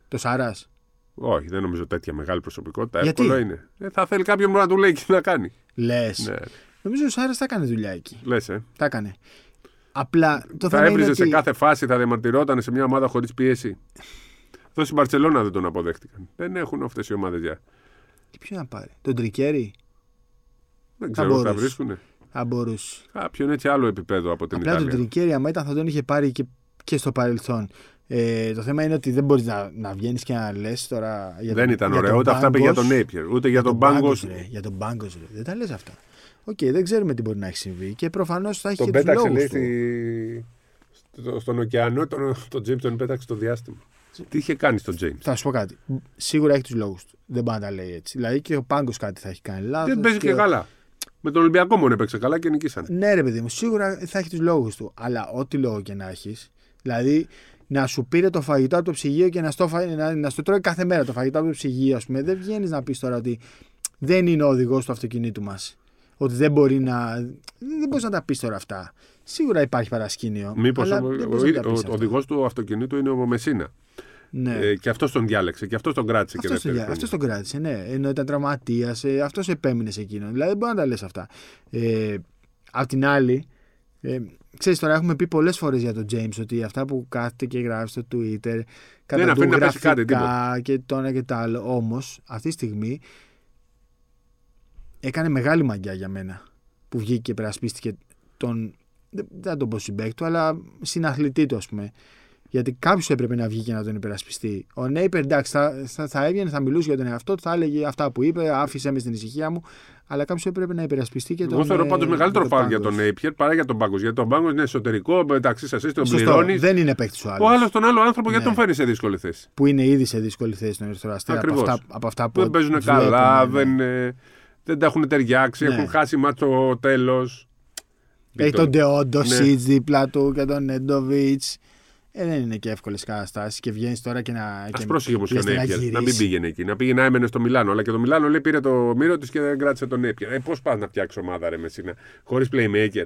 Το Σάρας; Όχι, δεν νομίζω τέτοια μεγάλη προσωπικότητα. Γιατί; Εύκολο είναι. Ε, θα θέλει κάποιον που να του λέει τι να κάνει. Λες. Ναι. Νομίζω ο Σάρας θα έκανε δουλειά εκεί. Λες, ε. Τα έκανε. Απλά το θα θέμα είναι έβριζε ότι... σε κάθε φάση, θα διαμαρτυρόταν σε μια ομάδα χωρίς πίεση. Εδώ στην Παρσελώνα δεν τον αποδέχτηκαν. Δεν έχουν αυτές οι ομάδες για. Και Ποιο να πάρει; Τον Τρικέρι; Δεν Θα ξέρω, θα μπορούσε. βρίσκουν. Θα μπορούσε. Κάποιον έτσι άλλο επίπεδο από την Απλά τον Ιταλία. Τρικέρι, άμα ήταν, θα τον είχε πάρει και, και στο παρελθόν. Ε, το θέμα είναι ότι δεν μπορείς να, να βγαίνεις και να λες τώρα. Για Δεν τον- ήταν για ωραίο. τον Ούτε αυτά πήγε για τον Μπάγκος. Νέιπιερ. Ούτε για τον Μπάγκος. Μπάγκος, ρε, Για τον Μπάγκος, δεν τα λες αυτά. Οκ, δεν ξέρουμε τι μπορεί να έχει συμβεί και προφανώς θα έχει Τον και τους πέταξε, λόγους λέει, του. στη... στο- στον ωκεανό. Τον, τον Τζέιμς τον πέταξε στο διάστημα. Τι είχε κάνει στον Τζέιμς; Θα σου πω κάτι. Σίγουρα έχει τους λόγους του. Δεν πάει να τα λέει έτσι. Δηλαδή και ο Πάγκος κάτι θα έχει κάνει λάθος. Δεν παίζει και καλά. Με τον Ολυμπιακό μόνο έπαιξε καλά και νικήσαν. Ναι, ρε παιδί μου, σίγουρα θα έχει τους λόγους του. Αλλά ό,τι λόγο και να έχεις, δηλαδή να σου πήρε το φαγητό από το ψυγείο και να στο, φα... να, να στο τρώει κάθε μέρα το φαγητό από το ψυγείο, ας πούμε, δεν βγαίνεις να πεις τώρα ότι δεν είναι ο οδηγός του αυτοκινήτου μας. Ότι δεν μπορεί να. Δεν μπορείς να τα πεις τώρα αυτά. Σίγουρα υπάρχει παρασκήνιο. Μήπως αλλά ο, δεν ο, μπορείς να τα ο, πεις ο αυτά. οδηγός του αυτοκινήτου είναι ο Μεσίνα. Ναι. Ε, και αυτός τον διάλεξε και αυτός τον κράτησε και Αυτό τον, δεύτερη αυτός χρονιά. τον κράτησε, ναι. Ενώ ήταν τραυματίας, ε, αυτός επέμεινε σε εκείνον. Δηλαδή δεν μπορεί να τα λες αυτά. Ε, απ' την άλλη, ε, ξέρεις τώρα έχουμε πει πολλές φορές για τον James ότι αυτά που κάθεται και γράφει στο Twitter κατά αφήνει του να πέσει κάτι, γραφικά και το ένα και το άλλο. Όμως αυτή τη στιγμή έκανε μεγάλη μαγιά για μένα που βγήκε και περασπίστηκε τον, δεν δεν θα τον πω συμπέκτη του, αλλά συναθλητή του ας πούμε. Γιατί κάποιος έπρεπε να βγει και να τον υπερασπιστεί. Ο Νέιπερ εντάξει, θα, θα, θα έβγαινε, θα μιλούσε για τον εαυτό του, θα έλεγε αυτά που είπε, άφησε με στην ησυχία μου. Αλλά κάποιος έπρεπε να υπερασπιστεί και τον. Εγώ θεωρώ ε, πάντως μεγαλύτερο τον φάουλ για Πάγκος. τον Νέιπιερ παρά για τον Πάγκος. Γιατί τον Πάγκος είναι εσωτερικό, μεταξύ σα εσύ τον Σωστό, πληρώνεις. Δεν είναι παίκτης ο άλλος. Ο άλλος τον άλλο άνθρωπο γιατί Ναι. τον φέρει σε δύσκολη θέση; Που είναι ήδη σε δύσκολη θέση στον Ερυθρό Αστέρα από Ακριβώς. αυτά, από αυτά που. Δεν παίζουν βλέπουμε, καλά, ναι. δεν, ε, δεν τα έχουν ταιριάξει, Ναι. έχουν χάσει μάτσο τέλος. Έχει τον Ντεόντο Ναι. Σίτ δίπλα του και τον Νέντοβιτς. Ε, δεν είναι και εύκολες καταστάσεις και βγαίνεις τώρα και να. Α και πρόσεχε όμως και ο λες να Νέιπιερ. Να μην γυρίσει. πήγαινε εκεί. Να πήγαινε να έμενε στο Μιλάνο. Αλλά και το Μιλάνο λέει πήρε το μύρο της και δεν κράτησε τον Νέιπιερ. Ε, Πώς πας να φτιάξεις ομάδα, ρε Μεσίνα, χωρίς playmaker;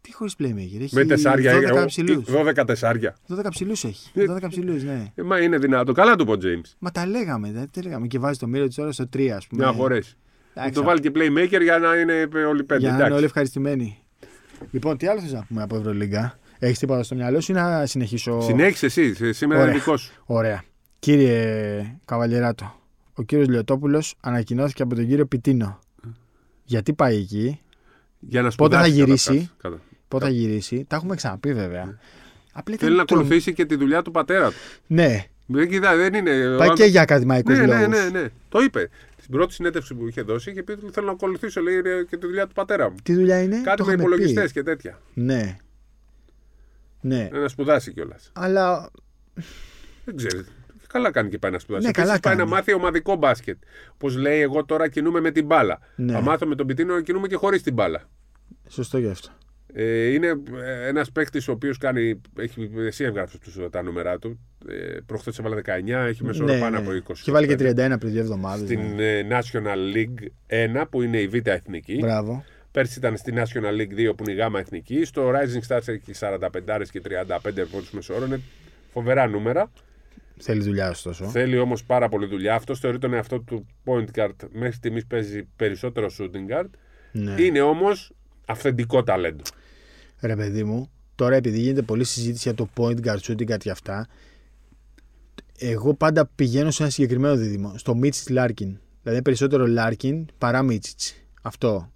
Τι χωρίς playmaker. Έχει Με τεσσάρια, 12 ε, ψηλούς. 12 τεσσάρια. 12 ψηλούς έχει. Ε, 12 ψηλούς, ναι. Ε, μα είναι δυνατό. Καλά του πω James. Μα τα λέγαμε, δεν τα λέγαμε. Και βάζει το μύρο της ώρας στο 3, ας πούμε. Να χωρέσει. Εντάξει, Το βάλει και playmaker για να είναι ε, όλοι πέντε. Για να είναι Εντάξει. όλοι ευχαριστημένοι. Λοιπόν, τι άλλο θες να πούμε από Ευρωλίγκα; Έχεις τίποτα στο μυαλό σου ή να συνεχίσω; Συνέχισε εσύ. σε- Σήμερα Ωραία. είναι δικός σου. Ωραία. Κύριε Καβαλιεράτο, ο κύριος Λιωτόπουλος ανακοινώθηκε από τον κύριο Πιτίνο. Γιατί πάει εκεί, Για να Πότε θα σπουδάσει γυρίσει; καταρχάς. Κατα- πότε θα γυρίσει; Τα έχουμε ξαναπεί βέβαια. Απλά Θέλει να ήταν τρομ- ακολουθήσει και τη δουλειά του πατέρα του. Ναι, Δεν κοιτά, δεν είναι. πάει ο- και για ακαδημαϊκούς ναι, λόγους. ναι, ναι, ναι. Το είπε. Στην πρώτη συνέντευξη που είχε δώσει είχε πει ότι θέλω να ακολουθήσω λέει, και τη δουλειά του πατέρα μου. Τι δουλειά είναι, Κάτι το με είχαμε υπολογιστές πει. και τέτοια. Ναι. Ναι. Να σπουδάσει κιόλας. Αλλά Δεν ξέρει. Καλά κάνει και πάει να σπουδάσει. Ναι, Επίσης καλά πάει κάνει. να μάθει ομαδικό μπάσκετ. Όπως λέει, εγώ τώρα κινούμαι με την μπάλα. Ναι. Θα μάθω με τον Πιτίνο να κινούμε και χωρίς την μπάλα. σωστό γι' αυτό. Ε, είναι ένας παίκτης ο οποίος κάνει. Έχει, εσύ έβγραψε τους, τα νούμερά του. Ε, Προχθές έβαλε 19, έχει μέσο όρο πάνω από 20. Και Ναι, βάλει και 31 πριν δύο εβδομάδες. Στην ε, National League 1 που είναι η Β' Εθνική. Μπράβο. Πέρσι ήταν στη National League 2 που είναι η γάμα εθνική. Στο Rising Stars έχει 45 και 35 πόντους μεσόωρο. Είναι φοβερά νούμερα. Θέλει δουλειά, ωστόσο. Θέλει όμως πάρα πολύ δουλειά. Αυτό θεωρεί τον εαυτό του point guard. Μέχρι στιγμής παίζει περισσότερο shooting guard. Ναι. Είναι όμως αυθεντικό ταλέντο. Ρε παιδί μου, τώρα επειδή γίνεται πολλή συζήτηση για το point guard, shooting guard και αυτά, εγώ πάντα πηγαίνω σε ένα συγκεκριμένο δίδυμο. Στο Μίτσιτς Λάρκιν. Δηλαδή περισσότερο Λάρκιν παρά Μίτσιτς. Αυτό.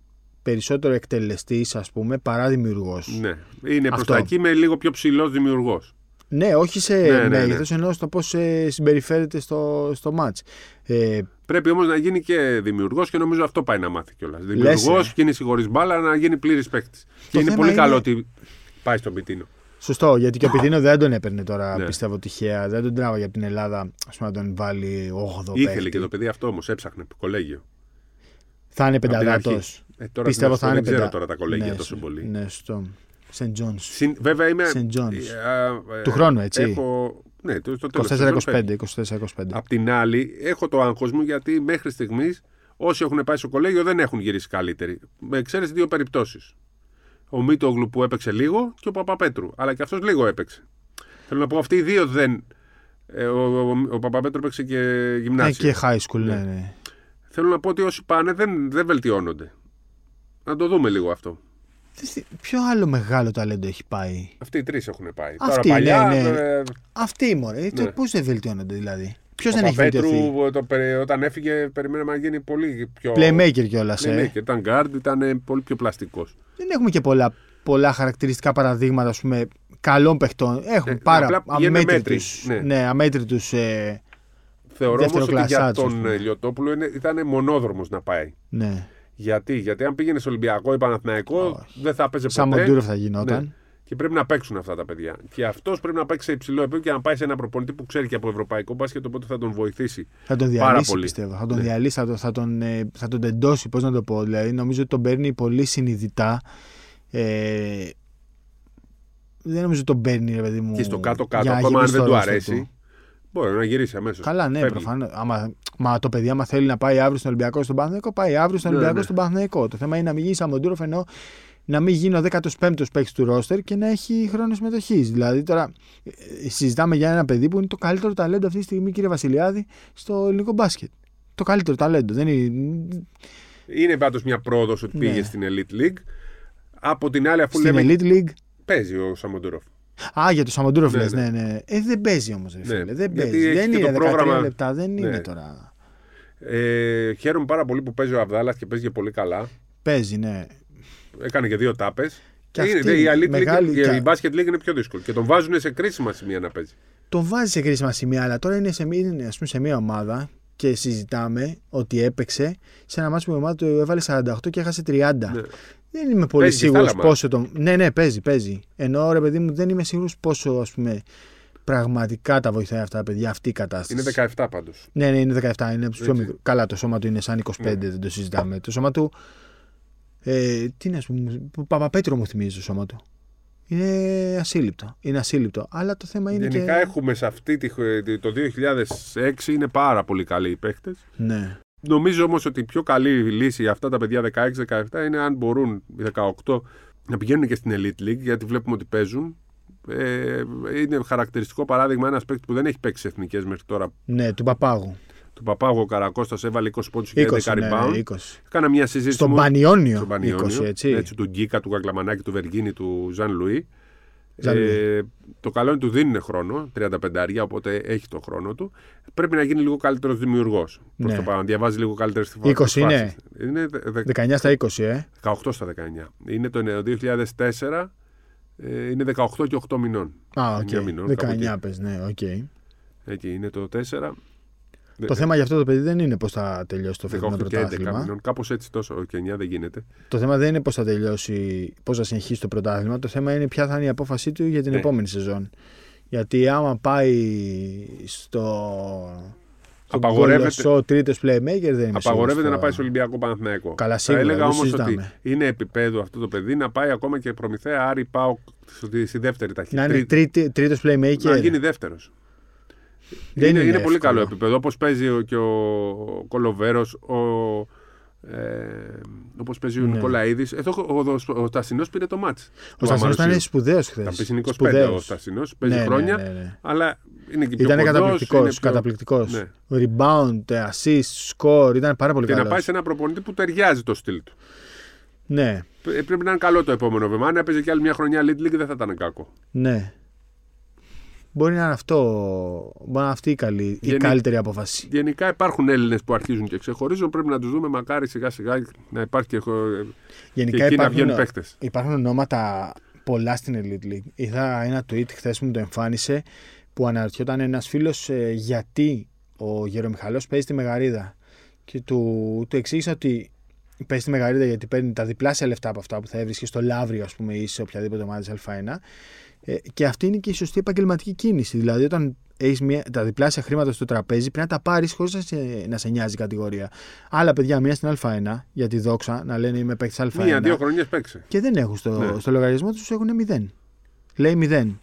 Περισσότερο εκτελεστής, ας πούμε, παρά δημιουργός. Ναι. Είναι προς Αυτό. τα εκεί με λίγο πιο ψηλός δημιουργός. Ναι, όχι σε Ναι, ναι, ναι. μέγεθος, ενώ στο πώς συμπεριφέρεται στο, στο match. Ε, Πρέπει όμως να γίνει και δημιουργός και νομίζω αυτό πάει να μάθει κιόλας. Δημιουργός, ε. κίνηση χωρίς μπάλα, να γίνει πλήρης παίκτης. Και είναι θέμα πολύ είναι- καλό ότι πάει στον Πιτίνο. σωστό, γιατί και ο Πιτίνο δεν τον έπαιρνε τώρα, Ναι. πιστεύω τυχαία. Δεν τον τράβαγε από την Ελλάδα, ας πούμε, να τον βάλει 8 Ήθελε και το παιδί αυτό όμως, έψαχνε κολέγιο. Θα είναι Απ' την πενταδάτος. Αρχή. Ε, τώρα Πιστεύω στην θα είναι δεν ξέρω πεντα- τώρα τα κολέγια ναι, τόσο σ- πολύ. Ναι, σωστό. Σεντ Τζόνς. Συν- βέβαια είμαι. St. John's. ε, ε, Του χρόνου, έτσι. Έχω, ναι, το, το τέλος της 24-25. σεζόν 24-25. Απ' την άλλη, έχω το άγχος μου γιατί μέχρι στιγμής όσοι έχουν πάει στο κολέγιο δεν έχουν γυρίσει καλύτεροι. Με εξαίρεση δύο περιπτώσεις. Ο Μίτογλου που έπαιξε λίγο και ο Παπαπέτρου. Αλλά και αυτός λίγο έπαιξε. Θέλω να πω, αυτοί οι δύο δεν. ε, ο, ο, ο Παπαπέτρου έπαιξε και Ναι, γυμνάσιο. και high school, ναι, ναι. Θέλω να πω ότι όσοι πάνε δεν, δεν βελτιώνονται. Να το δούμε λίγο αυτό. Τι- Ποιο άλλο μεγάλο ταλέντο έχει πάει; Αυτοί οι τρεις έχουν πάει. Αυτοί, Τώρα παλιά. ναι, ναι. ε, Αυτή μωρέ. Ναι. Πώς δεν βελτιώνονται δηλαδή; Ποιος ο δεν έχει Παπαπέτρου, βελτιωθεί; το, περι- όταν έφυγε, περιμέναμε να γίνει πολύ πιο. Playmaker κιόλας. Ναι, Ε. ναι, και ήταν guard, ήταν ε, πολύ πιο πλαστικός. Δεν έχουμε και πολλά, πολλά χαρακτηριστικά παραδείγματα ας πούμε, καλών παιχτών. Έχουμε Ε, πάρα απλά πηγαίνουν αμέτρητους, μέτρης, ναι. ναι, αμέτρητους, ε, Θεωρώ όμως ότι για Δευτεροκλασσάτες, ας τον πούμε. ε, Λιωτόπουλο είναι- ήταν μονόδρομος να πάει. ναι. Γιατί, Γιατί αν πήγαινες σε Ολυμπιακό ή Παναθηναϊκό, Όχι. δεν θα έπαιζε Σαν ποτέ. Μοντούροφ θα γινόταν. Ναι. Και πρέπει να παίξουν αυτά τα παιδιά. Και αυτός πρέπει να παίξει σε υψηλό επίπεδο και να πάει σε ένα προπονητή που ξέρει και από ευρωπαϊκό μπάσκετ, οπότε θα τον βοηθήσει. Θα τον Πάρα διαλύσει πολύ. πιστεύω. Θα τον Ναι. διαλύσει, θα τον, θα τον, ε, θα τον τεντώσει, πώς να το πω. Δηλαδή νομίζω ότι τον παίρνει πολύ συνειδητά. Ε, δεν νομίζω ότι τον παίρνει, ρε παιδί μου. Και στο κάτω-κάτω, για να ακόμα αν γυρίσει δεν στο του roster αρέσει, του. μπορεί να γυρίσει αμέσως. Καλά, ναι, προφανώς. Μα το παιδί, άμα θέλει να πάει αύριο στον Ολυμπιακό στον Παναθηναϊκό, πάει αύριο στον Ναι, Ολυμπιακό ναι. στον Παναθηναϊκό. Το θέμα είναι να μην γίνει σαν Μοντούροφ ενώ να μην γίνει ο 15ο παίκτης του ρόστερ και να έχει χρόνο συμμετοχής. Δηλαδή τώρα ε, συζητάμε για ένα παιδί που είναι το καλύτερο ταλέντο αυτή τη στιγμή, κύριε Βασιλιάδη, στο ελληνικό μπάσκετ. Το καλύτερο ταλέντο. Δεν είναι... Είναι πάντως μια πρόοδος ότι Ναι. πήγε στην Elite League. Από την άλλη, αφού Στην λέμε. Elite League. Παίζει ο Σαμοντούροφ. Α, για το Σαμοντούροφ Ναι, λες, ναι. ναι, ναι. Ε, δεν παίζει όμως, ρε Ναι, φίλε. Δεν γιατί παίζει. έχει Δεν και είναι το 13 πρόγραμμα- λεπτά, δεν Ναι. είναι τώρα. Ε, χαίρομαι πάρα πολύ που παίζει ο Αβδάλας και παίζει και πολύ καλά. Παίζει, ναι. Έκανε και δύο τάπες. Και αυτή η, Elite μεγάλη- League, και- η Basket League είναι πιο δύσκολη. Και τον βάζουν σε κρίσιμα σημεία να παίζει. τον βάζει σε κρίσιμα σημεία, αλλά τώρα είναι σε, μία- είναι, ας πούμε, σε μια ομάδα και συζητάμε ότι έπαιξε σε ένα μάτσο που η ομάδα του έβαλε 48 και έχασε 30. Ναι. Δεν είμαι πολύ Παίζει και σίγουρος στα άλλα πόσο τον. Ναι, ναι, παίζει, παίζει. Ενώ ρε παιδί μου δεν είμαι σίγουρος πόσο ας πούμε, πραγματικά τα βοηθάει αυτά τα παιδιά αυτή η κατάσταση. Είναι 17 πάντως. Ναι, ναι, είναι 17. Είναι από τους πιο Έτσι. μικρό. Καλά, το σώμα του είναι σαν 25, Ναι. δεν το συζητάμε. Το σώμα του. Ε, τι να σου πούμε, Παπαπέτρο μου θυμίζει το σώμα του. Είναι ασύλληπτο. Είναι ασύλληπτο. Αλλά το θέμα είναι Γενικά και. έχουμε σε αυτή τη, το 2006 είναι πάρα πολύ καλοί οι παίχτε. Ναι. Νομίζω όμως ότι η πιο καλή λύση για αυτά τα παιδιά 16-17 είναι αν μπορούν οι 18 να πηγαίνουν και στην Elite League γιατί βλέπουμε ότι παίζουν. Ε, είναι χαρακτηριστικό παράδειγμα ένας παίκτης που δεν έχει παίξει εθνικές μέχρι τώρα. Ναι, του Παπάγου. Του Παπάγου ο Καρακώστας έβαλε 20 πόντους και 11 20, ναι, rebound. ναι, 20. Κάνα μια συζήτηση. Στον όμως- Πανιόνιο. στον Πανιόνιο, 20, έτσι. έτσι, του Γκίκα, του Κακλαμανάκη, του Βεργίνη, του Ζαν Λουί. Ζαν Λουί. Ε, το καλό είναι του δίνουν χρόνο, 35 αριά, οπότε έχει το χρόνο του. Πρέπει να γίνει λίγο καλύτερος δημιουργός. Προ Ναι. το παρόν, διαβάζει λίγο καλύτερες 20 είναι. Είναι δε- δε- 19 στα 20, ε. 18 στα 19. Είναι το 2004, ε, είναι 18 και 8 μηνών. Α, οκ. 9 μηνών, κάπου 19 εκεί. πες, ναι, οκ. Εκεί είναι το 4. Το θέμα για αυτό το παιδί δεν είναι πώς θα τελειώσει το φετινό 18 και 11 πρωτάθλημα. μηνών. Κάπως έτσι τόσο. Και 9 δεν γίνεται. Το θέμα δεν είναι πώς θα τελειώσει, πώς θα συνεχίσει το πρωτάθλημα. Το θέμα είναι ποια θα είναι η απόφασή του για την Ναι. επόμενη σεζόν. Γιατί άμα πάει στο. Απαγορεύεται- Ο τρίτος playmaker δεν είμαι Απαγορεύεται σίγουρος να τώρα. πάει στο Ολυμπιακό Παναθηναϊκό. Καλά, Θα σίγουρα, έλεγα δεν όμως συζητάμε. ότι είναι επίπεδο αυτό το παιδί να πάει ακόμα και προμηθέα Άρη Πάο στη, στη δεύτερη ταχύτητα. Να είναι τρίτη, τρίτος playmaker. να γίνει δεύτερος. Δεν είναι, είναι είναι πολύ εύκολο. καλό επίπεδο. Όπως παίζει ο- και ο Κολοβέρος, ο Ε, Όπως παίζει ο Ναι. Νικολαίδης. Εδώ ο, ο, ο, Τασινό πήρε το μάτς. Ο Στασινός ήταν σπουδαίος χθες. Θα πει είναι 25 ο Στασινός, παίζει Ναι, ναι, χρόνια. ναι, ναι. Αλλά είναι και πιο Ήταν κοντός, καταπληκτικός. είναι πιο- Καταπληκτικός. Ναι. Rebound, assist, score. Ήταν πάρα πολύ Και καλός. να πάει σε ένα προπονητή που ταιριάζει το στυλ του. Ναι, Ε, Πρέπει να είναι καλό το επόμενο βήμα. Αν έπαιζε και άλλη μια χρονιά League League δεν θα ήταν κακό. ναι. Μπορεί να είναι αυτό. Μπορεί να είναι αυτή η, καλή, η Γενι- καλύτερη απόφαση. Γενικά υπάρχουν Έλληνες που αρχίζουν και ξεχωρίζουν. Πρέπει να τους δούμε μακάρι σιγά σιγά να υπάρχει και, και Γενικά εκεί να βγαίνουν υπάρχουν, παίχτε. υπάρχουν ονόματα πολλά στην Elite League. Είδα ένα tweet χθες που μου το εμφάνισε που αναρωτιόταν ένας φίλος γιατί ο Γερομιχαλό παίζει στη Μεγαρίδα. Και του, του εξήγησα ότι παίζει στη Μεγαρίδα γιατί παίρνει τα διπλάσια λεφτά από αυτά που θα έβρισκε στο Λαύριο, ας πούμε, ή σε οποιαδήποτε ομάδα της Α1. Ε, και αυτή είναι και η σωστή επαγγελματική κίνηση. Δηλαδή, όταν έχεις τα διπλάσια χρήματα στο τραπέζι, πρέπει να τα πάρεις χωρίς να, σε, να σε νοιάζει η κατηγορία. Άλλα παιδιά, μία στην Α1 για τη δόξα, να λένε είμαι παίκτης Α1. Μία-δύο χρονιές παίξε. Και δεν έχουν στο, Ναι. στο λογαριασμό τους, έχουν μηδέν. Λέει μηδέν.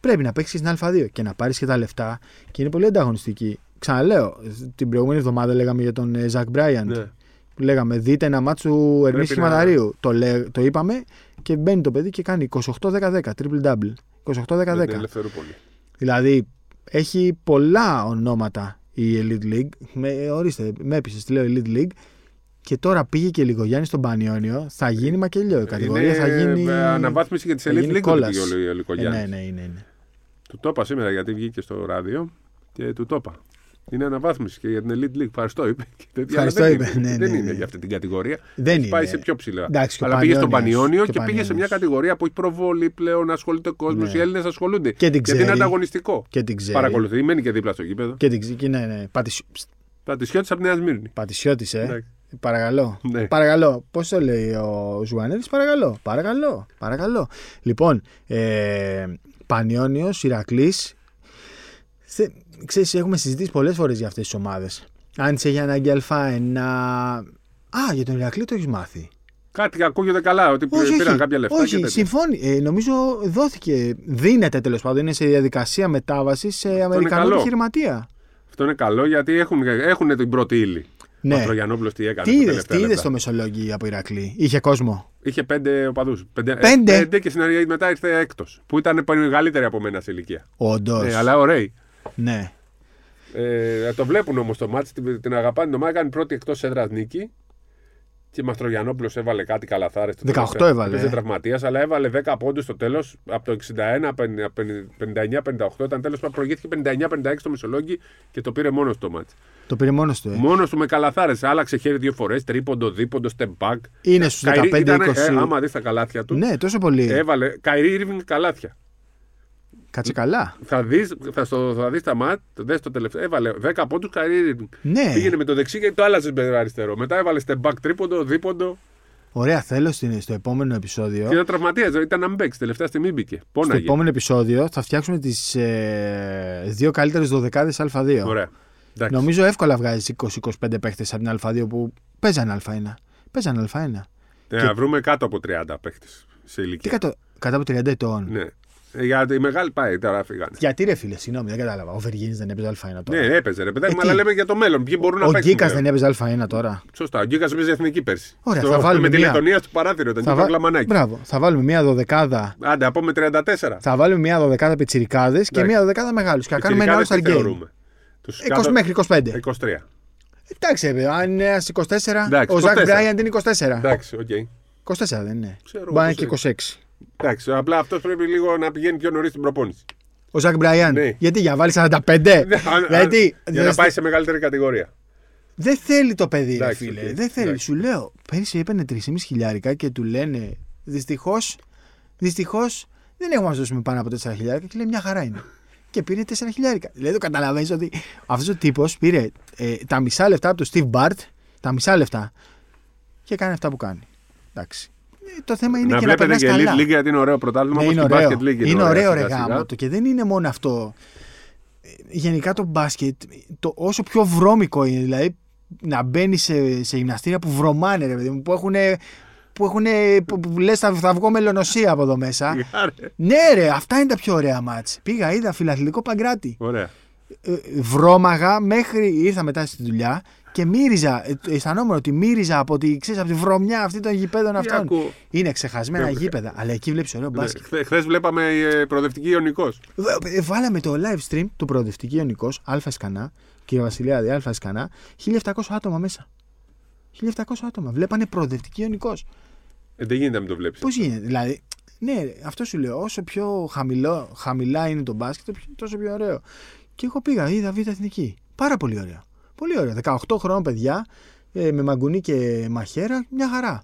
Πρέπει να παίξεις στην Α2 και να πάρεις και τα λεφτά και είναι πολύ ανταγωνιστική. Ξαναλέω, την προηγούμενη εβδομάδα λέγαμε για τον Ζακ Μπράιαντ. Ναι. Λέγαμε, δείτε ένα μάτσο του Ερμή να- Σχηματαρίου. Το, λέ- το είπαμε και μπαίνει το παιδί και κάνει 28-10-10, triple double. 28-10-10. Με την Ελευθερούπολη. Δηλαδή, έχει πολλά ονόματα η Elite League. Με, ορίστε, με έπεισε, τη λέω Elite League. Και τώρα πήγε και λίγο Γιάννης στον Πανιόνιο. Θα γίνει μακελιό. Η κατηγορία Είναι, θα γίνει. ε, αναβάθμιση για της θα Elite γίνει League ότι κόλαση. πήγε ο Ε, Λυκογιάννη. ναι, ναι, είναι. είναι. Του το είπα σήμερα γιατί βγήκε στο ράδιο και του το είπα. Είναι αναβάθμιση και για την Elite League. Ευχαριστώ, είπε. Και τέτοια, Ευχαριστώ, αλλά είπε. Δεν, είναι, Ναι, δεν ναι, είναι ναι. για αυτή την κατηγορία. Δεν Έχει πάει είναι. σε πιο ψηλά. Εντάξει, και ο αλλά πήγε στον Πανιόνιος, Πανιόνιο και και, ο πήγε σε μια Πανιόνιος. κατηγορία που έχει προβολή πλέον, ασχολείται ο κόσμος. Ναι. Οι Έλληνες ασχολούνται. Και την γιατί είναι ξέρει. ανταγωνιστικό. Και την ξέρει. Παρακολουθεί, μένει και δίπλα στο γήπεδο. Και την ξέρει. Ναι, ναι. Πατησι... ψ, Πατησιώτης από τη Νέα Σμύρνη. Πατησιώτης, ε. Εντάξει. Παρακαλώ. Ναι. Παρακαλώ. Πώς το λέει ο Ζουανέλη, παρακαλώ. Παρακαλώ. Παρακαλώ. Λοιπόν, ε, Πανιόνιος, Ηρακλής. Ξέρεις, έχουμε συζητήσει πολλές φορές για αυτές τις ομάδες. Αν τι έχει ανάγκη Α1. Α, για τον Ηρακλή το έχεις μάθει. Κάτι ακούγεται καλά, ότι Όχι, πήραν όχι. κάποια λεφτά. όχι και τέτοια. συμφώνει. Ε, νομίζω δόθηκε. Δίνεται τέλος πάντων. Είναι σε διαδικασία μετάβασης σε Αμερικανό καλό. επιχειρηματία. Αυτό είναι καλό γιατί έχουν, έχουν την πρώτη ύλη. Ναι. Ο Τρογιανόπουλο τι έκανε. Τι τα είδες τελευταία τι είδες λεπτά. στο Μεσολόγγι από Ηρακλή; Είχε κόσμο; Είχε πέντε οπαδούς. Πέντε, Πέντε; ε, πέντε και στην αρχή μετά ήρθε έκτος. Που ήταν μεγαλύτερη από μένα σε ηλικία. Όντως. Ε, αλλά ωραίοι. Ναι. Ε, το βλέπουν όμως το μάτι, την, την αγαπάνε. Το μάτι έκανε πρώτη εκτός έδρας νίκη. Και Μαστρογιανόπουλος έβαλε κάτι καλαθάρες. 18 έβαλε, Έπαιζε ε. τραυματίας, αλλά έβαλε 10 πόντους στο τέλος. Από το 61-59-58 ήταν τέλος που προηγήθηκε 59-56 το Μεσολόγγι και το πήρε μόνος στο μάτι. Το πήρε μόνος του. Ε. Μόνος του με καλαθάρες. Άλλαξε χέρι δύο φορές. Τρίποντο, δίποντο, step back. Είναι στους Kyrie 15-20. ήταν, ε, άμα δεις τα καλάθια του. Ναι, τόσο πολύ. Έβαλε Kyrie Irving καλάθια. Κάτσε καλά. Θα δεις θα, στο- θα δεις τα μάτ, δες το τελευταίο. Έβαλε 10 πόντους Kyrie Irving. Ναι. Πήγαινε με το δεξί και το άλλαζες με το αριστερό. Μετά έβαλε step back τρίποντο, δίποντο. Ωραία, θέλω στην, στο επόμενο επεισόδιο. Και ήταν τραυματίας. Ήταν να μην παίξεις. Τελευταία στιγμή μπήκε. Στο Πόναγε. επόμενο επεισόδιο θα φτιάξουμε τις ε, δύο καλύτερες δωδεκάδες Α2. Ωραία. Εντάξει. Νομίζω εύκολα βγάζεις 20-25 παίχτες από την Α2 που παίζανε Α1. Παίζανε Α1. Ε, Να βρούμε κάτω από 30 παίχτες σε Τι ηλικία. κάτω, κάτω από 30 ετών. Ναι. Ε, Για τη μεγάλη πάει τώρα φύγανε. Γιατί ρε φίλε, συγγνώμη, δεν κατάλαβα. Ο Βεργίνης δεν έπαιζε Α1 τώρα. Ναι, έπαιζε ρε παιδάκι, Ε, μου, τι; αλλά λέμε για το μέλλον. Ποιοι μπορούν να Ο παίξουν. Γκίκας πλέον. δεν έπαιζε Α1 τώρα. Σωστά. Ο Γκίκας παίζει εθνική πέρσι. Ωραία, Στο- θα βάλουμε με τη μία- Λετωνία στο παράθυρο ήταν. Θα, Θα βα- κλαμανάκι. Μπράβο. θα βάλουμε μία δωδεκάδα. Άντε, από με 34. Θα βάλουμε μία δωδεκάδα πιτσιρικάδες και Εντάξει. μία δωδεκάδα μεγάλους. Και θα κάνουμε ένα Πιτσιρικάδες All-Star τι Game. θεωρούμε; Τους 20 κάτω- μέχρι 25. 23. Εντάξει, ρε, αν είναι ένας 24, Εντάξει, ο Ζακ 24. Μπράιαντ είναι 24. Εντάξει, οκ. 24 δεν είναι. Ξέρω, Μπορεί να είναι και 26. 26. Εντάξει, απλά αυτός πρέπει λίγο να πηγαίνει πιο νωρίς στην προπόνηση. Ο Ζακ Μπράιαντ. Ναι. Γιατί για βάλει 45. Ναι, αν- Γιατί αν- για να δεν- πάει σε μεγαλύτερη κατηγορία. δεν θέλει το παιδί, ρε Εντάξει, φίλε. οκ. Δεν θέλει. Εντάξει. Σου λέω, πέρυσι έπαιρνε 3,5 χιλιάρικα και του λένε δυστυχώς, δυστυχώς δεν έχουμε να σου δώσουμε πάνω από 4 χιλιάρικα και λέει μια χαρά είναι. Και πήρε 4 χιλιάρικα. Δηλαδή το καταλαβαίνεις ότι αυτός ο τύπος πήρε ε, τα μισά λεφτά από τον Steve Bart, τα μισά λεφτά και κάνει αυτά που κάνει. Εντάξει. Ε, Το θέμα είναι να και να βλέπετε περνάς και καλά. Elite League γιατί είναι ωραίο πρωτάθλημα. Ναι, όπως είναι και η ωραίο. Basket League είναι, Είναι ωραία ωραίο ρε σιγά σιγά. γαμώ το και δεν είναι μόνο αυτό. Ε, Γενικά το μπάσκετ, το όσο πιο βρώμικο είναι, δηλαδή να μπαίνει σε, σε γυμναστήρια που βρωμάνε, ρε παιδί μου, που έχουν. Που έχουν. που, που λες θα, θα βγω μελονοσία από εδώ μέσα. Σιγά, ρε. ναι, ρε, αυτά είναι τα πιο ωραία μάτς. Πήγα, είδα φιλαθλητικό παγκράτη. Ωραία. Ε, βρώμαγα μέχρι ήρθα μετά στη δουλειά Και μύριζα, ε, αισθανόμουν ότι μύριζα από τη, ξέρεις, από τη βρωμιά αυτή των γηπέδων Τι αυτών. ακούω. Είναι ξεχασμένα Ναι, γήπεδα, αλλά εκεί βλέπεις ωραίο μπάσκετ. Χθε βλέπαμε ε, προοδευτική Ιωνικός. Ε, Βάλαμε το live stream του προοδευτική Ιωνικός, Αλφα Σκανά, κύριε Βασιλιάδη, Αλφα Σκανά, 1700 άτομα μέσα. 1700 άτομα. Βλέπανε προοδευτική Ιωνικός. Ε, δεν γίνεται να μην το βλέπεις. Πώς γίνεται, δηλαδή. Ναι, αυτό σου λέω. Όσο πιο χαμηλό, χαμηλά είναι το μπάσκετ, τόσο πιο ωραίο. Και εγώ πήγα, είδα Β' Εθνική. Πάρα πολύ ωραίο. Πολύ ωραίο. 18 χρόνων παιδιά, ε, με μαγκουνί και μαχαίρα, μια χαρά.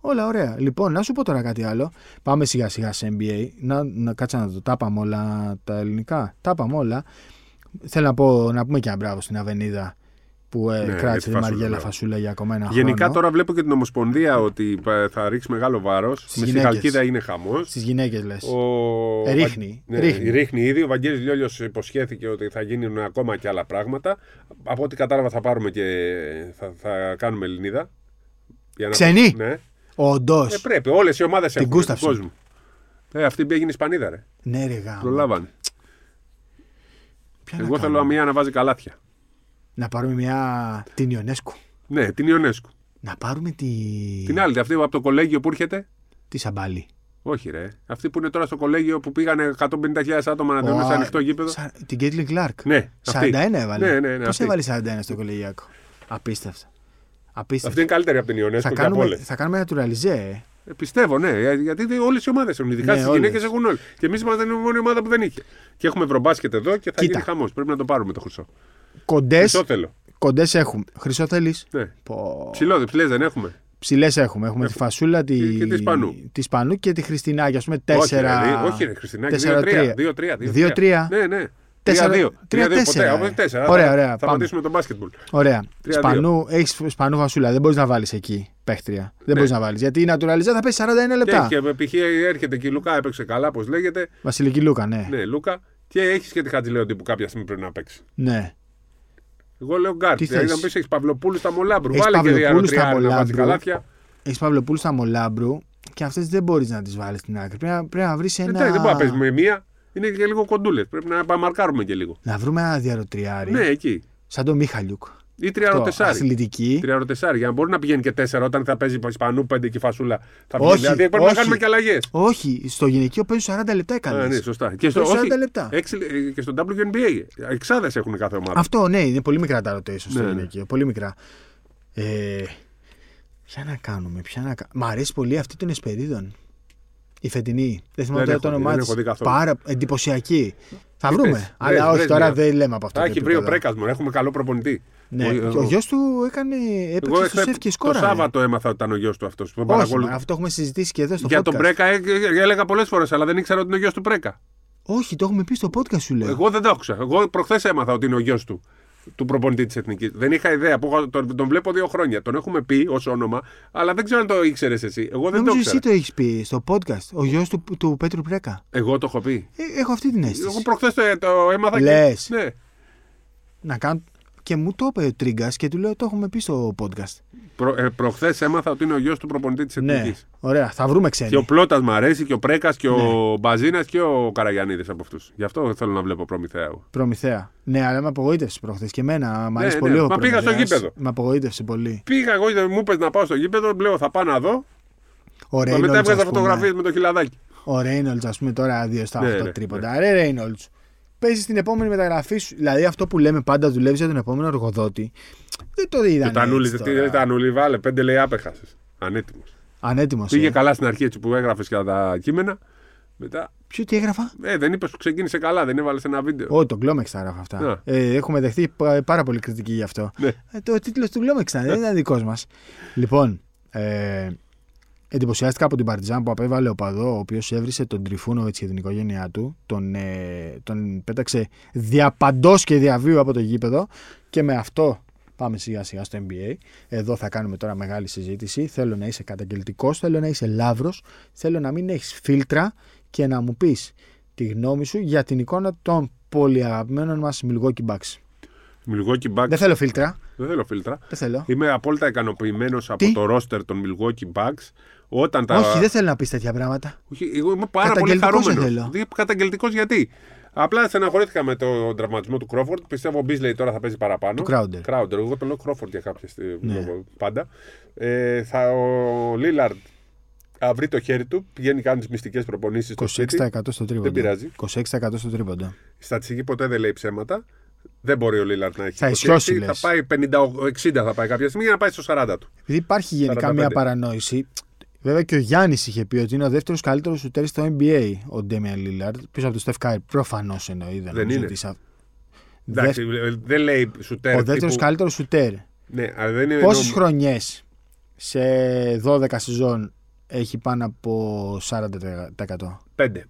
Όλα ωραία. Λοιπόν, να σου πω τώρα κάτι άλλο. Πάμε σιγά σιγά σε NBA. Να, να κάτσα να το τάπαμε όλα τα ελληνικά. Τάπαμε όλα. Θέλω να, πω, να πούμε και ένα μπράβο στην Αβενίδα που ε, Ναι, για κράτησε τη τη φασούλα, Μαριέλα μπράβο. Φασούλα για ακόμα ένα Γενικά χρόνο. τώρα βλέπω και την Ομοσπονδία ότι ε, θα ρίξει μεγάλο βάρος. Με στη γυναίκες. Χαλκίδα είναι χαμός. Στις γυναίκες λες. Ο... Ε, ρίχνει, Ναι, ρίχνει. ρίχνει ήδη. Ο Βαγγέλης Λιόλιος υποσχέθηκε ότι θα γίνουν ακόμα και άλλα πράγματα. Από ό,τι κατάλαβα θα πάρουμε και θα, θα κάνουμε Ελληνίδα. Για να- Ξενή. Ναι. Όντως. Ε, πρέπει. Όλες οι ομάδες έχουν Γκούσταυσον. κόσμο. Ε, αυτή πήγε Ισπανίδα, ρε. Ναι, ρε γάμο. Προλάβανε. Ποια να Εγώ θέλω κάνουμε; μία να βάζει καλάθια. Να πάρουμε μια. την Ιονέσκου. Ναι, την Ιονέσκου. Να πάρουμε τη. Την άλλη, αυτή από το κολέγιο που έρχεται; Τη Σαμπάλη. Όχι, ρε. Αυτή που είναι τώρα στο κολέγιο που πήγανε 150.000 άτομα να δουν σε Ω, ανοιχτό γήπεδο. Σα- Την Κέντλιν Κλάρκ. Ναι, 41 αυτή. έβαλε. Ναι, ναι, ναι, Πώς αυτή. έβαλε 41 στο κολεγιακό. Απίστευτα. Απίστευτα. Αυτή είναι καλύτερη από την Θα Ιονέσκου και από κάνουμε, όλες. θα κάνουμε naturalize, ε. Ε, Πιστεύω, ναι. ε, Γιατί όλες οι ομάδες έχουν. Ειδικά Ναι, στις όλες. γυναίκε έχουν όλοι. Και εμείς είμαστε η μόνη ομάδα που δεν είχε. Και έχουμε ευρωμπάσκετ εδώ και θα Κοίτα. γίνει χαμός. Πρέπει να το πάρουμε το χρυσό. Κοντέ Χρυσό θέλω. κοντές έχουμε. Χρυσό θέλει. Ναι. Ψηλό, ψηλές δεν έχουμε. Ψηλές έχουμε. Έχουμε τη Φασούλα, τη... Και- και τη Σπανού. τη Σπανού και τη Χριστινάκη. Α πούμε Όχι, ρε, 4. δι- όχι, ρε, Χριστινάκη. τέσσερα, 2-3. τρία. 2-3. Ναι, ναι. Τέσσερα- 3-2. τρία, 3-2 ποτέ. τέσσερα, Όχι ρε. 4. Ωραία, θα, ωραία, Θα πάμε. πατήσουμε τον μπάσκετμπολ. Ωραία. 3-2. Σπανού, έχεις Σπανού Φασούλα. Δεν μπορείς να βάλεις εκεί παίχτρια. Δεν μπορείς να βάλεις. Γιατί η naturalize θα πέσει 41 λεπτά. Και, και π.χ. έρχεται και η Λούκα έπαιξε καλά, όπως λέγεται. Βασιλική Λούκα, ναι. Ναι, Λούκα. Και έχεις και τη Χατζηλέοντη που κάποια στιγμή πρέπει να παίξει. ναι. Εγώ λέω γκάρτ. Τι Δηλαδή να θες; πεις έχεις Παυλοπούλου στα Μολάμπρου. Έχεις Βάλε και Παυλοπούλου στα διαρροτριάρι να βάζει Μολάμπρου. καλάθια. Έχεις Παυλοπούλου στα Μολάμπρου και αυτές δεν μπορείς να τις βάλεις στην άκρη. Πρέπει να, πρέπει να βρεις ένα. Εντάξει, δεν μπορεί να παίζει με μία. Είναι και λίγο κοντούλες. Πρέπει να παμαρκάρουμε και λίγο. Να βρούμε ένα διαρροτριάρι. Ναι, εκεί. Σαν το Μίχαλιουκ. Ή Το τριαροτεσάρι. Αθλητική. Τριαροτεσάρι. Για να μπορεί να πηγαίνει και τέσσερα όταν θα παίζει Ισπανού πέντε και φασούλα. Θα Όχι, πηγαίνει. Δηλαδή πρέπει όχι. να κάνουμε και αλλαγές. Όχι, στο γυναικείο παίζουν 40 λεπτά οι Α, ναι, καλές. σωστά. Και στο, Παίζουν 40 όχι, λεπτά. έξι- ε, και στο WNBA. Εξάδες έχουν κάθε ομάδα. Αυτό ναι, είναι πολύ μικρά τα rotation στο Ναι, ναι. γυναικείο. Πολύ μικρά. Ε, ποια να κάνουμε, ποια να κάνουμε. Μ' αρέσει πολύ αυτή των Εσπερίδων. Η φετινή. Δεν θυμάμαι Δεν τώρα το έχω δει, όνομά δεν της. έχω δει καθόλου. Πάρα εντυπωσιακή. Θα Τι βρούμε. θες, αλλά βρες, όχι, βρες τώρα μια. δεν λέμε από αυτό. Θα το έχει βρει ο επίπεδο. Πρέκα μου. Έχουμε καλό προπονητή. Ναι, Ο- και ο γιος του έκανε. Εγώ Έπαιξε στο εχθέ- σεφ και το σκόρα. Σάββατο έμαθα ότι ήταν ο γιος του αυτός. Όχι, μα, αυτό έχουμε συζητήσει και εδώ στο Για podcast. τον Πρέκα ε, ε, έλεγα πολλές φορές, αλλά δεν ήξερα ότι είναι ο γιος του Πρέκα. Όχι, το έχουμε πει στο podcast σου λέω. Εγώ δεν το άκουσα. Εγώ προχθές έμαθα ότι είναι ο γιος του. Του προπονητή της Εθνικής. Δεν είχα ιδέα. Που εγώ τον, τον βλέπω δύο χρόνια. Τον έχουμε πει ως όνομα, αλλά δεν ξέρω αν το ήξερες εσύ. Εγώ δεν Νομίζω το εσύ ήξερα. το έχεις πει στο podcast. Ο γιος του, του Πέτρου Πρέκα. Εγώ το έχω πει. Ε, έχω αυτή την αίσθηση. Εγώ προχθές το, το έμαθα Λες. και. Ναι. Να κάνω... Και μου το είπε ο Τρίγκας και του λέω το έχουμε πει στο podcast. Προ, ε, προχθές έμαθα ότι είναι ο γιος του προπονητή της Ναι, Εθνικής. ωραία, θα βρούμε ξένοι. Και ο Πλότα μ' αρέσει και ο Πρέκας και Ναι. ο Μπαζίνας και ο Καραγιανίδης από αυτούς. Γι' αυτό θέλω να βλέπω Προμηθέα. εγώ. Προμηθέα. Ναι, αλλά με απογοήτευσε προχθές και εμένα. Μ' αρέσει Ναι, πολύ ναι, ο μα πήγα στο Προμηθέας. γήπεδο. Με απογοήτευσε πολύ. Πήγα εγώ, μου είπες να πάω στο γήπεδο, λέω θα πάω να δω. Ο Μα μετά Ρέινολτς, έβγαζα ας πούμε. φωτογραφίες με το χιλαδάκι. Ο Ρέινολτ, ας πούμε, τώρα δύο στα Ναι, αυτό ναι, τρίποντα. Ρε Ρέινολτ. Παίζεις την επόμενη μεταγραφή σου. Δηλαδή αυτό που λέμε πάντα δουλεύεις για τον επόμενο εργοδότη. Δεν το είδα. Το Τανούλη, τι Τανούλη, βάλε πέντε λέει άπεχασες. Ανέτοιμος. Ανέτοιμος. Πήγε καλά στην αρχή έτσι που έγραφες και τα κείμενα. Μετά. Ποιο τι έγραφα; Ε, δεν είπες που ξεκίνησε καλά, δεν έβαλες ένα βίντεο. Ω, το Glomex τα έγραφα αυτά. Να. Ε, έχουμε δεχθεί πα- πάρα πολύ κριτική γι' αυτό. Ναι. Ε, το τίτλος του Glomex ήταν, δεν ήταν δικός μας. Λοιπόν, ε, εντυπωσιάστηκα από την Παρτιζάν που απέβαλε ο Παδό, ο οποίος έβρισε τον Τριφούνοβιτ και την οικογένειά του. Τον, ε, τον πέταξε διαπαντός και διαβίου από το γήπεδο. Και με αυτό πάμε σιγά σιγά στο NBA. Εδώ θα κάνουμε τώρα μεγάλη συζήτηση. Θέλω να είσαι καταγγελτικός, θέλω να είσαι λαύρος, θέλω να μην έχεις φίλτρα και να μου πεις τη γνώμη σου για την εικόνα των πολύ αγαπημένων μας Milwaukee Bucks. Milwaukee Bucks. Δεν θέλω φίλτρα. Δεν θέλω φίλτρα. Δεν θέλω. Είμαι απόλυτα ικανοποιημένος από Τι; το ρόστερ των Milwaukee Bucks. Όταν τα... Όχι, δεν θέλω να πεις τέτοια πράγματα. Όχι, εγώ είμαι πάρα πολύ Καταγγελτικός χαρούμενος. δεν θέλω. Καταγγελτικός γιατί; Απλά στεναχωρήθηκα με τον τραυματισμό του Κρόφορντ. Πιστεύω ο Μπίσλεϊ τώρα θα παίζει παραπάνω. Του Crowder. Crowder. Εγώ το λέω Κρόφορντ για κάποια στιγμή Ναι. πάντα. Ε, θα, ο Λίλαρντ θα βρει το χέρι του, πηγαίνει κάνει τις μυστικές προπονήσεις στο 26% σπίτι. στο τρίποντο. Δεν πειράζει. 26% στο τρίποντο. Η στατιστική ποτέ δεν λέει ψέματα. Δεν μπορεί ο Λίλαρντ να έχει. Θα 26, ισιώσει, Θα λες. πάει 50, 60 θα πάει κάποια στιγμή για να πάει στο 40 του. Επειδή υπάρχει γενικά 45. μια παρανόηση. Βέβαια και ο Γιάννης είχε πει ότι είναι ο δεύτερος καλύτερος σουτέρ στο NBA ο Ντέμιαν Λίλαρντ. Πίσω από τον Στεφ Κάρι. Προφανώς εννοεί. Δεν, νομίζω είναι. ότι σα- Εντάξει, ε, δεν λέει σουτέρ. Ο δεύτερος τύπου- καλύτερος σουτέρ. Ναι, αλλά δεν είναι. Πόσες εννοώ- χρονιές σε 12 σεζόν έχει πάνω από 40%. Πέντε.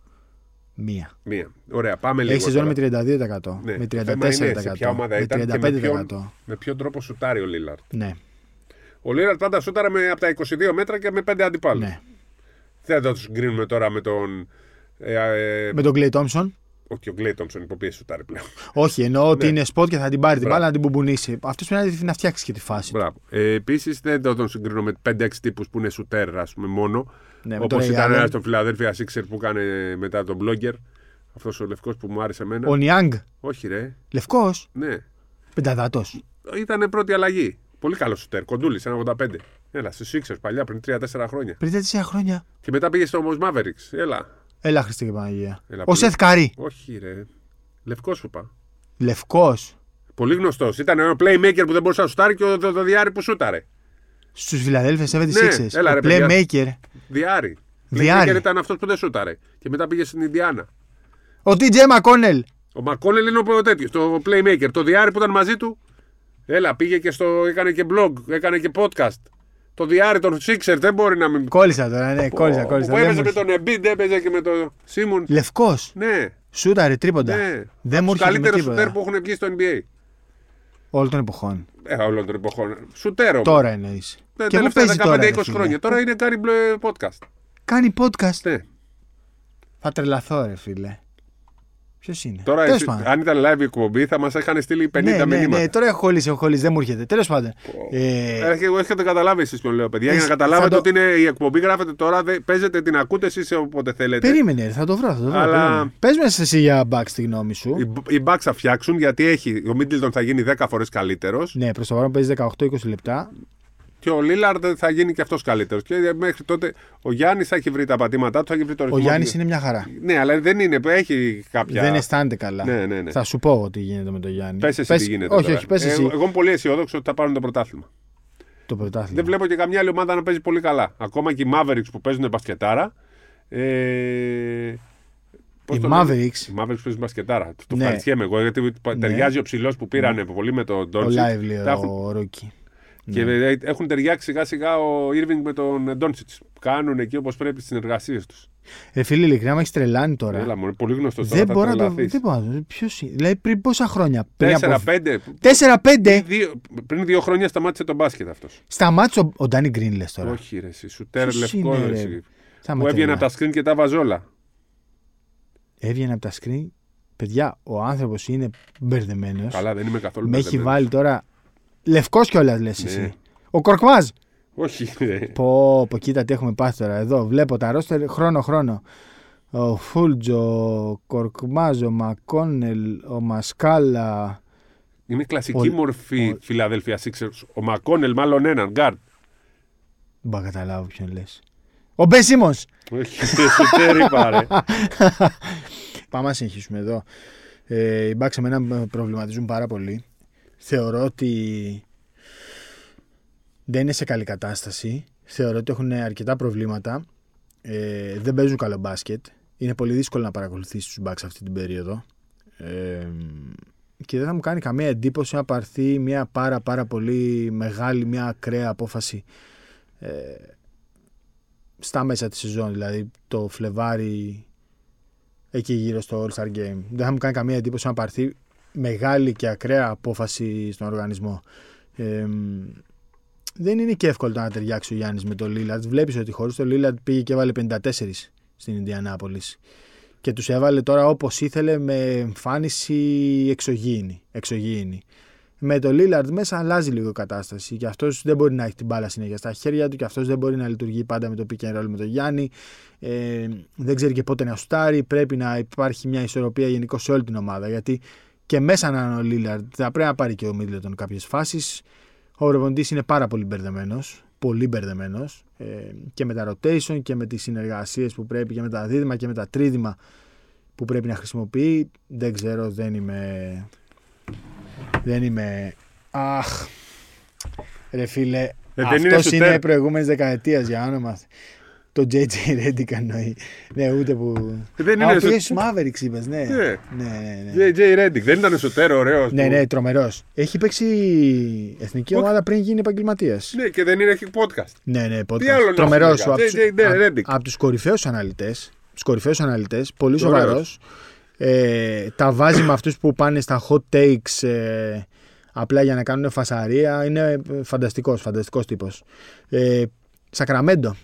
Μία. Μία. Ωραία, πάμε λίγο. Έχει σεζόν με τώρα. 32%. Ναι, Με το θέμα είναι σε 34%. ποια ομάδα με ήταν και με 35%. ποιον, με ποιον τρόπο σουτάρει ο Λίλαρντ. Ναι, Ο Λίλαρντ πάντα σούταρε με, από τα 22 μέτρα και με 5 αντιπάλους. ναι. Δεν θα του συγκρίνουμε τώρα με τον. Ε, ε, Με τον Κλέι Τόμψον. Όχι, ο Κλέι Τόμψον υπό πίεση σουτάρει πλέον. Όχι, εννοώ ότι Ναι. είναι σποτ και θα την πάρει την Μπράβο. μπάλα να την μπουμπουνίσει. Αυτός πρέπει να- να φτιάξει και τη φάση. Μπράβο. Ε, Επίσης δεν θα τον συγκρίνω με 5-6 τύπους που είναι σουτέρ, ας πούμε, μόνο. Ναι, με Όπως τον Ray ήταν Allen. ένας στον Φιλαδέλφεια Sixers που έκανε μετά τον blogger. Αυτός ο λευκός που μου άρεσε εμένα. Ο Νιάνγκ. Όχι, ρε. Λευκός. Ναι. Πενταδάτος. Ήταν πρώτη αλλαγή. Πολύ καλό σουτέρ. Κοντούλης, 1,85. Έλα, στους Sixers παλιά πριν 3-4 χρόνια. Πριν τέτοια χρόνια. Και μετά πήγε στο όμως Mavericks. Έλα. Έλα Χριστέ και Παναγία. Έλα, Ο πολύ. Σεθ Καρή. Όχι, ρε. Λευκός σου είπα. Λευκός. Πολύ γνωστός. Ήταν ο playmaker που δεν μπορούσε να σουτάρει και ο το, το διάρρη που σούταρε. Στους Φιλαδέλφια 76ers. Ναι, έλα, Ο ρε, παιδιά. Playmaker. Διάρη. Διάρη. Playmaker ήταν αυτός που δεν σούταρε. Και μετά πήγε στην Ινδιάνα. Ο TJ Μακόνελ. Ο Μακόνελ είναι ο τέτοιος, το playmaker. Το διάρη που ήταν μαζί του. Έλα, πήγε και στο. έκανε και blog, έκανε και podcast. Το διάρη των Sixer δεν μπορεί να μην. Κόλλησα τώρα, ναι, κόλλησα, κόλλησα. Που Δεν έπαιζε μου με έρχεται. τον Embiid, έπαιζε και με τον Σίμον. Λευκός. Ναι, Σούταρε τρίποντα. ναι. Δεν μου Τους έρχεται με καλύτερους σουτέρ τίποτα. που έχουν βγει στο NBA. Όλων των εποχών. Ε, όλων των εποχών. Σουτέρ όμως. Τώρα εννοείς. Τα Και πού τελευταία παίζει τώρα. 15-20 ρε φίλε; χρόνια. Τώρα είναι κάνει μπλε podcast. Κάνει podcast. Ναι. Θα τρελαθώ, ρε φίλε. Ποιος είναι; Τώρα, Τέλος εσύ, πάντων. αν ήταν live η εκπομπή, θα μας είχαν στείλει 50 ναι, ναι, μηνύματα. ναι, τώρα έχω κολλήσει, έχω κολλήσει, δεν μου έρχεται. Τέλος πάντων. Ε, Ε, εγώ έχετε καταλάβει εσείς ποιον λέω, παιδιά. Για Εσύ- να καταλάβετε θα το- ότι είναι η εκπομπή γράφετε τώρα, δε- παίζετε την ακούτε εσείς όποτε θέλετε. περίμενε, θα το βρω. Θα το βρω Αλλά- Πες με εσύ για back τη γνώμη σου. Οι, οι Bucks θα φτιάξουν γιατί έχει, ο Μίτλτον θα γίνει 10 φορές καλύτερος Ναι, προς το παρόν παίζει 18-20 λεπτά. Και ο Λίλαρντ θα γίνει και αυτός καλύτερος. Και μέχρι τότε ο Γιάννης θα έχει βρει τα πατήματά του, θα έχει βρει το Ο ρυθμό. Γιάννης του. είναι μια χαρά. Ναι, αλλά δεν είναι, έχει κάποια. Δεν αισθάνεται καλά. Ναι, ναι, ναι. Θα σου πω τι γίνεται με τον Γιάννη. Πες εσύ τι γίνεται. Όχι, τώρα. όχι, πες Ε, εσύ. εγώ είμαι πολύ αισιόδοξο ότι θα πάρουν το πρωτάθλημα. Το πρωτάθλημα. Δεν βλέπω και καμιά άλλη ομάδα να παίζει πολύ καλά. Ακόμα και οι Mavericks που παίζουν μπασκετάρα. Ε, πώς Οι το λένε; Mavericks. Οι Mavericks παίζουν μπασκετάρα. Το Ναι. ευχαριστιέμαι εγώ γιατί ταιριάζει ο ψηλός που πήρανε πολύ με τον Ο Ντόνσιτ. Lively, Τα έχουν- ο Ρούκι. Και ε, έχουν ταιριάξει σιγά σιγά ο Irving με τον Ντόνσιτς. Κάνουν εκεί όπως πρέπει τις συνεργασίες τους. Ρε φίλε, ειλικρινά με έχεις τρελάνει τώρα. Έλα, μου είναι πολύ γνωστός δεν μπορώ να το. Δεν μπορώ να το. Ποιος είναι; Δηλαδή πριν πόσα χρόνια; Πριν από- 4-5. 4-5 Δύο- Πριν δύο χρόνια σταμάτησε τον μπάσκετ αυτός. σταμάτησε ο, ο Ντάνι Γκριν, λες τώρα. Όχι, ρε, εσύ, σουτέρ Ποιος λευκό. είναι, ρε, ρε; εσύ, Θα Που με έβγαινε τρελά. από τα screen και τα βαζόλα. Έβγαινε από τα screen. Παιδιά, ο άνθρωπος είναι μπερδεμένος. Καλά, δεν είμαι καθόλου Με έχει μπερδεμένος. βάλει τώρα. Λευκός κιόλας λες Ναι. εσύ. Ο Κορκμάζ. Όχι, ρε. Πω, πω, κοίτα τι έχουμε πάθει τώρα. Εδώ βλέπω τα ρόστερ χρόνο-χρόνο. Ο Φουλτς, ο Κορκμάζ, ο Μακόνελ, ο Μασκάλα. Είναι κλασική Ο- μορφή ο- Philadelphia Sixers. Ο Μακόνελ, μάλλον έναν, γκαρντ. Δεν μπορώ να καταλάβω ποιον λες. Ο Μπεν Σίμονς. Όχι, σουτέρ είπα, ρε. Πάμε να συνεχίσουμε εδώ. Ε, οι Bucks εμένα με προβληματίζουν πάρα πολύ. Θεωρώ ότι δεν είναι σε καλή κατάσταση. Θεωρώ ότι έχουν αρκετά προβλήματα. Ε, δεν παίζουν καλό μπάσκετ. Είναι πολύ δύσκολο να παρακολουθήσεις τους Bucks αυτή την περίοδο. Ε, και δεν θα μου κάνει καμία εντύπωση να πάρθει μια πάρα πάρα πολύ μεγάλη, μια ακραία απόφαση ε, στα μέσα της σεζόν, δηλαδή το Φλεβάρι εκεί γύρω στο All Star Game. Δεν θα μου κάνει καμία εντύπωση να πάρθει μεγάλη και ακραία απόφαση στον οργανισμό. Ε, δεν είναι και εύκολο το να ταιριάξει ο Γιάννης με τον Λίλαντ. Βλέπεις ότι χωρίς τον Λίλαντ πήγε και έβαλε 54 στην Ινδιανάπολης. Και τους έβαλε τώρα όπως ήθελε με εμφάνιση εξωγήινη. εξωγήινη. Με το Lillard μέσα αλλάζει λίγο η κατάσταση. Και αυτός δεν μπορεί να έχει την μπάλα συνέχεια στα χέρια του και αυτός δεν μπορεί να λειτουργεί πάντα με το pick and roll με τον Γιάννη. Ε, δεν ξέρει και πότε να σουτάρει. Πρέπει να υπάρχει μια ισορροπία γενικώ σε όλη την ομάδα. Γιατί και μέσα να είναι ο Λίλαρντ θα πρέπει να πάρει και ο Μίτλετον κάποιες φάσεις. Ο προπονητή είναι πάρα πολύ μπερδεμένος. Πολύ μπερδεμένος. Ε, και με τα rotation και με τις συνεργασίες που πρέπει και με τα δίδυμα και με τα τρίδημα που πρέπει να χρησιμοποιεί. Δεν ξέρω, δεν είμαι. Δεν είμαι. Αχ. Ρε φίλε, Ε, δεν αυτός είναι είναι, σουτέρ. προηγούμενης δεκαετίας για όνομα. Το JJ Redick εννοεί. Ναι, ούτε που. Δεν Α, είναι ο σου- πήγε στους Mavericks είπες, ναι. Ναι. Ναι, ναι, ναι. JJ Redick, δεν ήταν σουτέρ ο ωραίος. Ναι, ναι, τρομερός. Έχει παίξει εθνική Οκ. ομάδα πριν γίνει επαγγελματίας. Ναι, και δεν είναι έχει podcast. Ναι, ναι, podcast. Τι άλλο να Τρομερός. σου λέγα; JJ Redick. Από τους κορυφαίους αναλυτές. Τους κορυφαίους αναλυτές. Πολύ Ωραίος. σοβαρός. Ε, τα βάζει με αυτούς που πάνε στα hot takes ε, απλά για να κάνουν φασαρία. Είναι φανταστικός, φανταστικός τύπος. Ε, Σακραμέντο.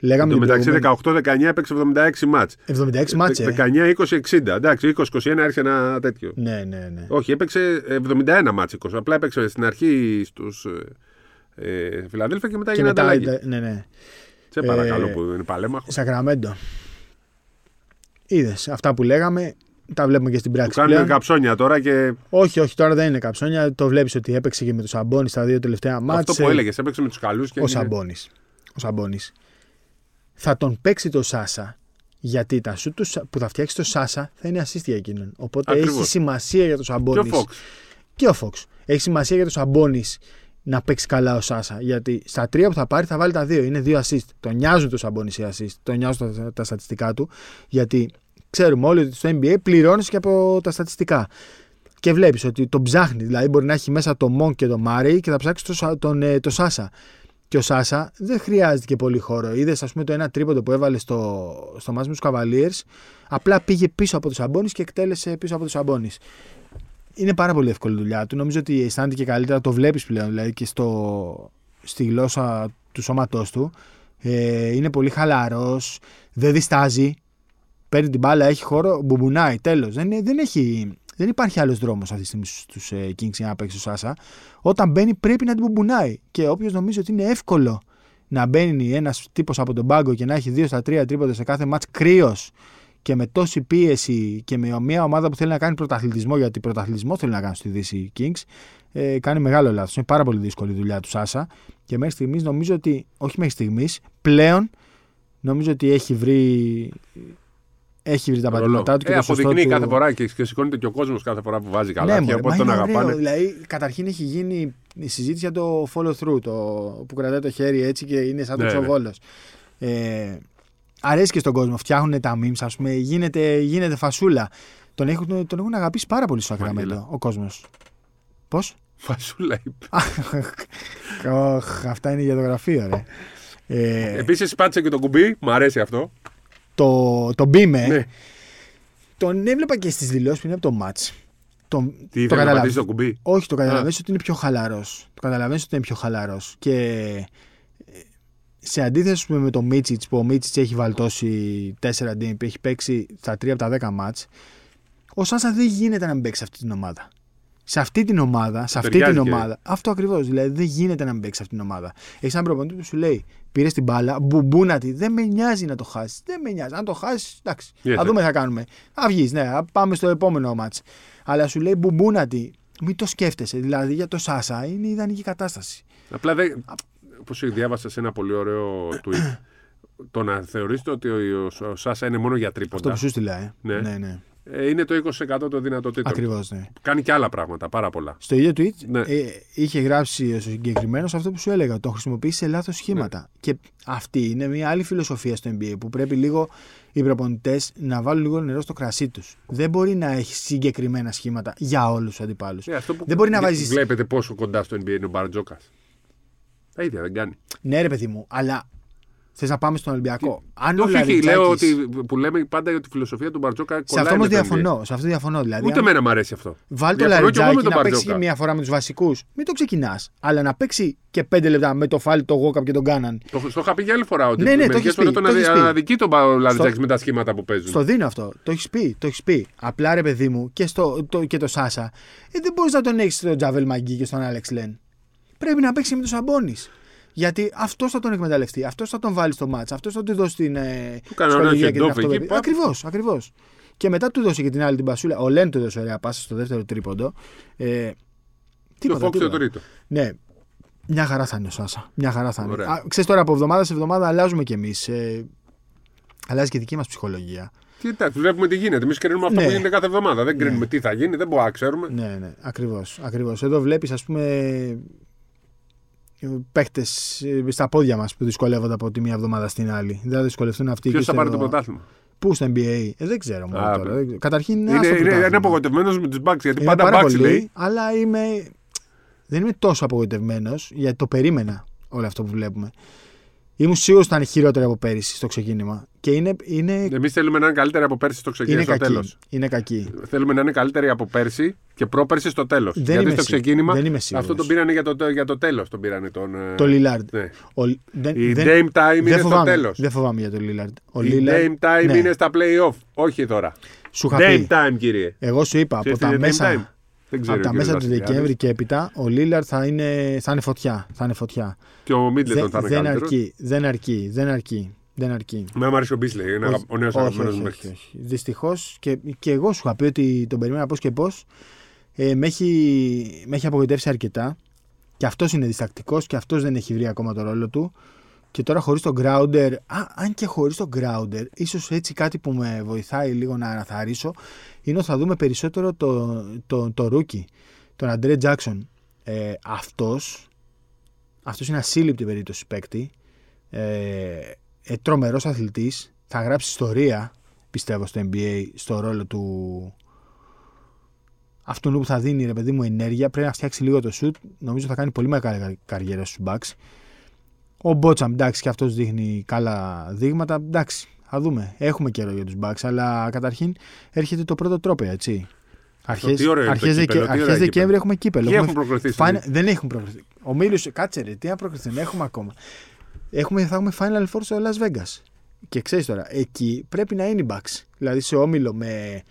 Λέγαμε Το την μεταξύ προηγούμενη- 18-19 έπαιξε 76 μάτς. 76 μάτσε. 19-20-60. Εντάξει, 20-21 άρχισε ένα τέτοιο. Ναι, ναι, ναι. Όχι, έπαιξε 71 μάτς 20. Απλά έπαιξε στην αρχή στους ε, ε, Φιλαδέλφια και μετά Και έγινε μετά, ανταλλαγή. ναι, ναι. Σε παρακαλώ ε, που είναι παλέμαχος. Σακραμέντο. Είδες αυτά που λέγαμε, τα βλέπουμε και στην Του πράξη. κάνουν πλέον. καψόνια τώρα και Όχι, όχι, τώρα δεν είναι καψόνια. Το βλέπεις ότι έπαιξε και με το Σαμπόνι στα δύο τελευταία μάτια. αυτό που έλεγες, έπαιξε με τους καλούς. Και Ο είναι- Σαμπόνι. Ο Σαμπόνις. Θα τον παίξει το Σάσα γιατί τα σου τους που θα φτιάξει το Σάσα θα είναι assist για εκείνον. Οπότε Ακριβώς. έχει σημασία για το Και Σαμπόνι. ο Φόξ. Και ο Φόξ. Έχει σημασία για το Σαμπόνι να παίξει καλά ο Σάσα. Γιατί στα τρία που θα πάρει θα βάλει τα δύο. Είναι δύο assist. Τον νοιάζουν το Σαμπόνι οι assist. Τον νοιάζουν τα, τα στατιστικά του. Γιατί ξέρουμε όλοι ότι στο NBA πληρώνει και από τα στατιστικά. Και βλέπεις ότι τον ψάχνει. Δηλαδή μπορεί να έχει μέσα το Μον και το Μάρι και θα ψάξει το, Σα- τον, ε, το Σάσα. Και ο Σάσα δεν χρειάζεται και πολύ χώρο. Είδες, ας πούμε, το ένα τρίποντο που έβαλε στο, στο μάτς με τους Cavaliers. Απλά πήγε πίσω από τους Σαμπόνι και εκτέλεσε πίσω από τους Σαμπόνι. Είναι πάρα πολύ εύκολη η δουλειά του. Νομίζω ότι αισθάνεται και καλύτερα. Το βλέπεις πλέον δηλαδή και στο, στη γλώσσα του σώματός του. Ε, είναι πολύ χαλαρός. Δεν διστάζει. Παίρνει την μπάλα, έχει χώρο, μπουμπουνάει. Τέλος. Δεν, είναι- δεν, έχει, δεν υπάρχει άλλος δρόμος αυτή τη στιγμή στους ε, Kings για να παίξει ο Σάσα. Όταν μπαίνει, πρέπει να την μπουμπουνάει. Και όποιος νομίζει ότι είναι εύκολο να μπαίνει ένας τύπος από τον πάγκο και να έχει 2 στα 3 τρίποτα σε κάθε μάτς κρύος και με τόση πίεση και με μια ομάδα που θέλει να κάνει πρωταθλητισμό, γιατί πρωταθλητισμό θέλει να κάνει στη Δύση Kings, ε, κάνει μεγάλο λάθος. Είναι πάρα πολύ δύσκολη η δουλειά του Σάσα. Και μέχρι στιγμής νομίζω ότι, όχι μέχρι στιγμής, πλέον νομίζω ότι έχει βρει, έχει βρει τα ρολό. πατήματά του και Ε, το σωστό αποδεικνύει του... κάθε φορά και, και σηκώνεται και ο κόσμος κάθε φορά που βάζει καλά. Ναι, και μωρέ, οπότε μα τον είναι αγαπάνε. ωραίο. Δηλαδή, καταρχήν έχει γίνει η συζήτηση για το follow through, το που κρατάει το χέρι έτσι και είναι σαν το Ναι, ναι. ξοβόλο. Ε, αρέσει και στον κόσμο. Φτιάχνουν τα memes, ας πούμε, γίνεται, γίνεται φασούλα. Τον έχουν, τον έχουν αγαπήσει πάρα πολύ στο Μαγγέλα. Σακραμέντο ο κόσμος. Πώς; Φασούλα είπε. αυτά είναι για το γραφείο, ρε. Ε, Επίσης πάτησε και το κουμπί, μου αρέσει αυτό. Το, το Μπίμε, Ναι. τον έβλεπα και στις δηλώσεις πριν από το match. Το, Τι το ήθελες να καταλαβα- πατήσεις το κουμπί; Όχι, το καταλαβαίνει ότι είναι πιο χαλαρός. Το καταλαβαίνει ότι είναι πιο χαλαρός. Και ε, σε αντίθεση με, με το Μίτσιτς που ο Μίτσιτς έχει βαλτώσει 4 DMP, έχει παίξει στα 3 από τα 10 μάτς, ο Σάσα δεν γίνεται να μην παίξει σε αυτή την ομάδα. Σε αυτή την ομάδα, σε αυτή Ταιριάζει την και- ομάδα. Αυτό ακριβώς. Δηλαδή δεν γίνεται να μην παίξει σε αυτή την ομάδα. Έχεις έναν προπονητή που σου λέει: Πήρες την μπάλα, μπουμπούνα τη, δεν με νοιάζει να το χάσεις. Δεν με νοιάζει. Αν το χάσεις, εντάξει. Γιατί; Θα δούμε τι θα κάνουμε. Θα βγεις, ναι, θα πάμε στο επόμενο μάτς. Αλλά σου λέει μπουμπούνα τη, μην το σκέφτεσαι. Δηλαδή για το Σάσα είναι η ιδανική κατάσταση. Απλά δεν. Πώ διάβασα σε ένα πολύ ωραίο tweet. το να θεωρήσετε ότι ο, ο, ο Σάσα είναι μόνο για Αυτό τρίποντα. που σου στείλα, ε. Ναι. ναι, ναι. Ε, είναι το 20% των δυνατοτήτων. Ακριβώς, ναι. Κάνει και άλλα πράγματα, πάρα πολλά. Στο ίδιο tweet Ναι. ε, είχε γράψει ο συγκεκριμένος αυτό που σου έλεγα. Το χρησιμοποιεί σε λάθος σχήματα. Ναι. Και αυτή είναι μια άλλη φιλοσοφία στο NBA που πρέπει λίγο οι προπονητές να βάλουν λίγο νερό στο κρασί τους. Δεν μπορεί να έχει συγκεκριμένα σχήματα για όλους τους αντιπάλους. Ε, αυτό που Δεν μπορεί να βλέ- βάζεις- Βλέπετε πόσο κοντά στο NBA είναι ο Μπαρτζόκας. Τα ίδια δεν κάνει. Ναι, ρε παιδί μου, αλλά Θες να πάμε στον Ολυμπιακό; Αν ο Όχι, όχι, Λαριτζάκης- λέω ότι που λέμε πάντα ότι η φιλοσοφία του Μπαρτζόκα Σε κολλάει αυτό όμω με το NBA. διαφωνώ. Σε αυτό διαφωνώ. Δηλαδή, Ούτε αν- εμένα μου αρέσει αυτό. Βάλ το Διαφωνώ κι εγώ με Λαριτζάκη τον να παίξει Μπαρτζόκα. μία φορά με τους βασικούς. Μην το ξεκινάς. Αλλά να παίξει και πέντε λεπτά με το Φαλ, το Γουόκαπ και τον Κάναν. Το, το είχα πει για άλλη φορά. Ότι Ναι, ναι, το μερικές έχεις φορές πει, τον το έχεις πει. αδικεί τον Λαριτζάκη με τα σχήματα που παίζουν. Στο δίνω αυτό. Το έχεις πει. Το έχεις πει. Απλά ρε παιδί μου και, στο, το, και το Σάσα. Ε, δεν μπορείς να τον έχεις στον Τζαβέιλ ΜακΓκί και στον Άλεξ Λεν. Πρέπει να παίξει με τους Σαμπόνις. Γιατί αυτός θα τον εκμεταλλευτεί, αυτός θα τον βάλει στο ματς, αυτός θα του δώσει την. Ε, Του κάνει ένα hand-off εκεί, παπ. Ακριβώς, ακριβώς. Και μετά του δώσει και την άλλη την πασούλα. Ο Λεν του έδωσε ωραία πάσα στο δεύτερο τρίποντο. Ε, Το τίποτα, Φόξ το τίποτα. τρίτο. Ναι. Μια χαρά θα είναι ο Σάσα. Μια χαρά θα είναι. Ωραία. Α, ξέρεις τώρα από εβδομάδα σε εβδομάδα αλλάζουμε κι εμείς. Ε, αλλάζει και η δική μας ψυχολογία. Τι εντάξει, βλέπουμε τι γίνεται. Εμείς κρίνουμε αυτό Ναι. που γίνεται κάθε εβδομάδα. Δεν κρίνουμε τι θα γίνει, δεν μπορούμε να ξέρουμε. Ναι, ναι, ακριβώς. Ακριβώς. Εδώ βλέπεις, ας πούμε, παίχτες στα πόδια μας που δυσκολεύονται από τη μία εβδομάδα στην άλλη. Δεν θα δυσκολευτούν αυτοί. Ποιος και θα πάρει στο- το πρωτάθλημα; Πού στο NBA, ε, δεν ξέρω μόνο Α, τώρα. ναι. δεν ξέρω. Καταρχήν Είναι, άστο είναι, πρωτάθλημα. είναι απογοητευμένος με τους Bucks γιατί Είμαι πάντα πάρα Bucks πολύ, λέει. Αλλά είμαι, δεν είμαι τόσο απογοητευμένος γιατί το περίμενα όλο αυτό που βλέπουμε. Ήμουν σίγουρος ότι θα είναι χειρότερο από πέρυσι στο ξεκίνημα. Και είναι, είναι, Εμείς θέλουμε να είναι καλύτεροι από πέρσι στο ξεκίνημα είναι στο τέλος. κακή. Είναι κακή. Θέλουμε να είναι καλύτεροι από πέρσι και πρόπερσι στο τέλος. Δεν Γιατί είμαι στο σί- ξεκίνημα δεν είμαι σίγουρος. αυτό τον πήρανε για το, για το τέλος. Τον πήρανε τον, ε, Το Lillard. ναι. Ο, δεν, Η δεν, Dame Time είναι δεν στο φοβάμαι, τέλος. δεν φοβάμαι για το Lillard. Ο Η Lillard, Dame Time ναι. είναι στα playoff. Όχι τώρα. Σου είχα Dame πει. Time, κύριε. Εγώ σου είπα από Ξέρεις τι τα είναι Dame μέσα, Time? Δεν ξέρω. από τα ο κύριος μέσα του Βασιλιάδης. Δεκέμβρη και έπειτα ο Lillard θα είναι, θα είναι φωτιά. Θα είναι φωτιά. Και ο Μίτλετον Δεν, θα είναι δεν καλύτερος; αρκεί, δεν αρκεί, δεν αρκεί. Δεν αρκεί. Με μου αρέσει ο Μπίσλεϊ. Είναι Όχι, ο νέος όχι, αγαπημένος όχι, μου όχι, παίκτη. όχι. Δυστυχώς και, και εγώ σου είχα πει ότι τον περιμένα πώς και πώς. Ε, με, έχει, με έχει απογοητεύσει αρκετά. Και αυτός είναι διστακτικός και αυτός δεν έχει βρει ακόμα το ρόλο του. Και τώρα χωρίς τον Grounder, α, αν και χωρίς τον Grounder, ίσως έτσι κάτι που με βοηθάει λίγο να αναθαρίσω, είναι ότι θα δούμε περισσότερο το, το, το rookie, τον Αντρέ Τζάξον. Ε, αυτός, αυτός είναι ασύλληπτη περίπτωση παίκτη. Ε, ε, τρομερός αθλητής. Θα γράψει ιστορία, πιστεύω, στο NBA, στο ρόλο του αυτού που θα δίνει, ρε παιδί μου, ενέργεια. Πρέπει να φτιάξει λίγο το shoot. Νομίζω θα κάνει πολύ μεγάλη κα- καριέρα στους Bucks. Ο Μπότσαμ, εντάξει, και αυτός δείχνει καλά δείγματα. Εντάξει, θα δούμε. Έχουμε καιρό για τους Bucks, αλλά καταρχήν έρχεται το πρώτο τρόπο, έτσι. Αρχές, τι ωραίο είναι το αρχές, κύπελο, Δεκε- τι αρχές ωραίο κύπελο. Δεκέμβρη έχουμε κύπελο. Ποιοι Έχουμε έχουν προκριθεί Final- στην- δεν έχουν προκριθεί. Ο Μίλους, κάτσε ρε, τι να προκριθούν, έχουμε ακόμα. Έχουμε, θα έχουμε Final Four στο Las Vegas. Και ξέρεις τώρα, εκεί πρέπει να είναι οι Bucks. Δηλαδή σε όμιλο με,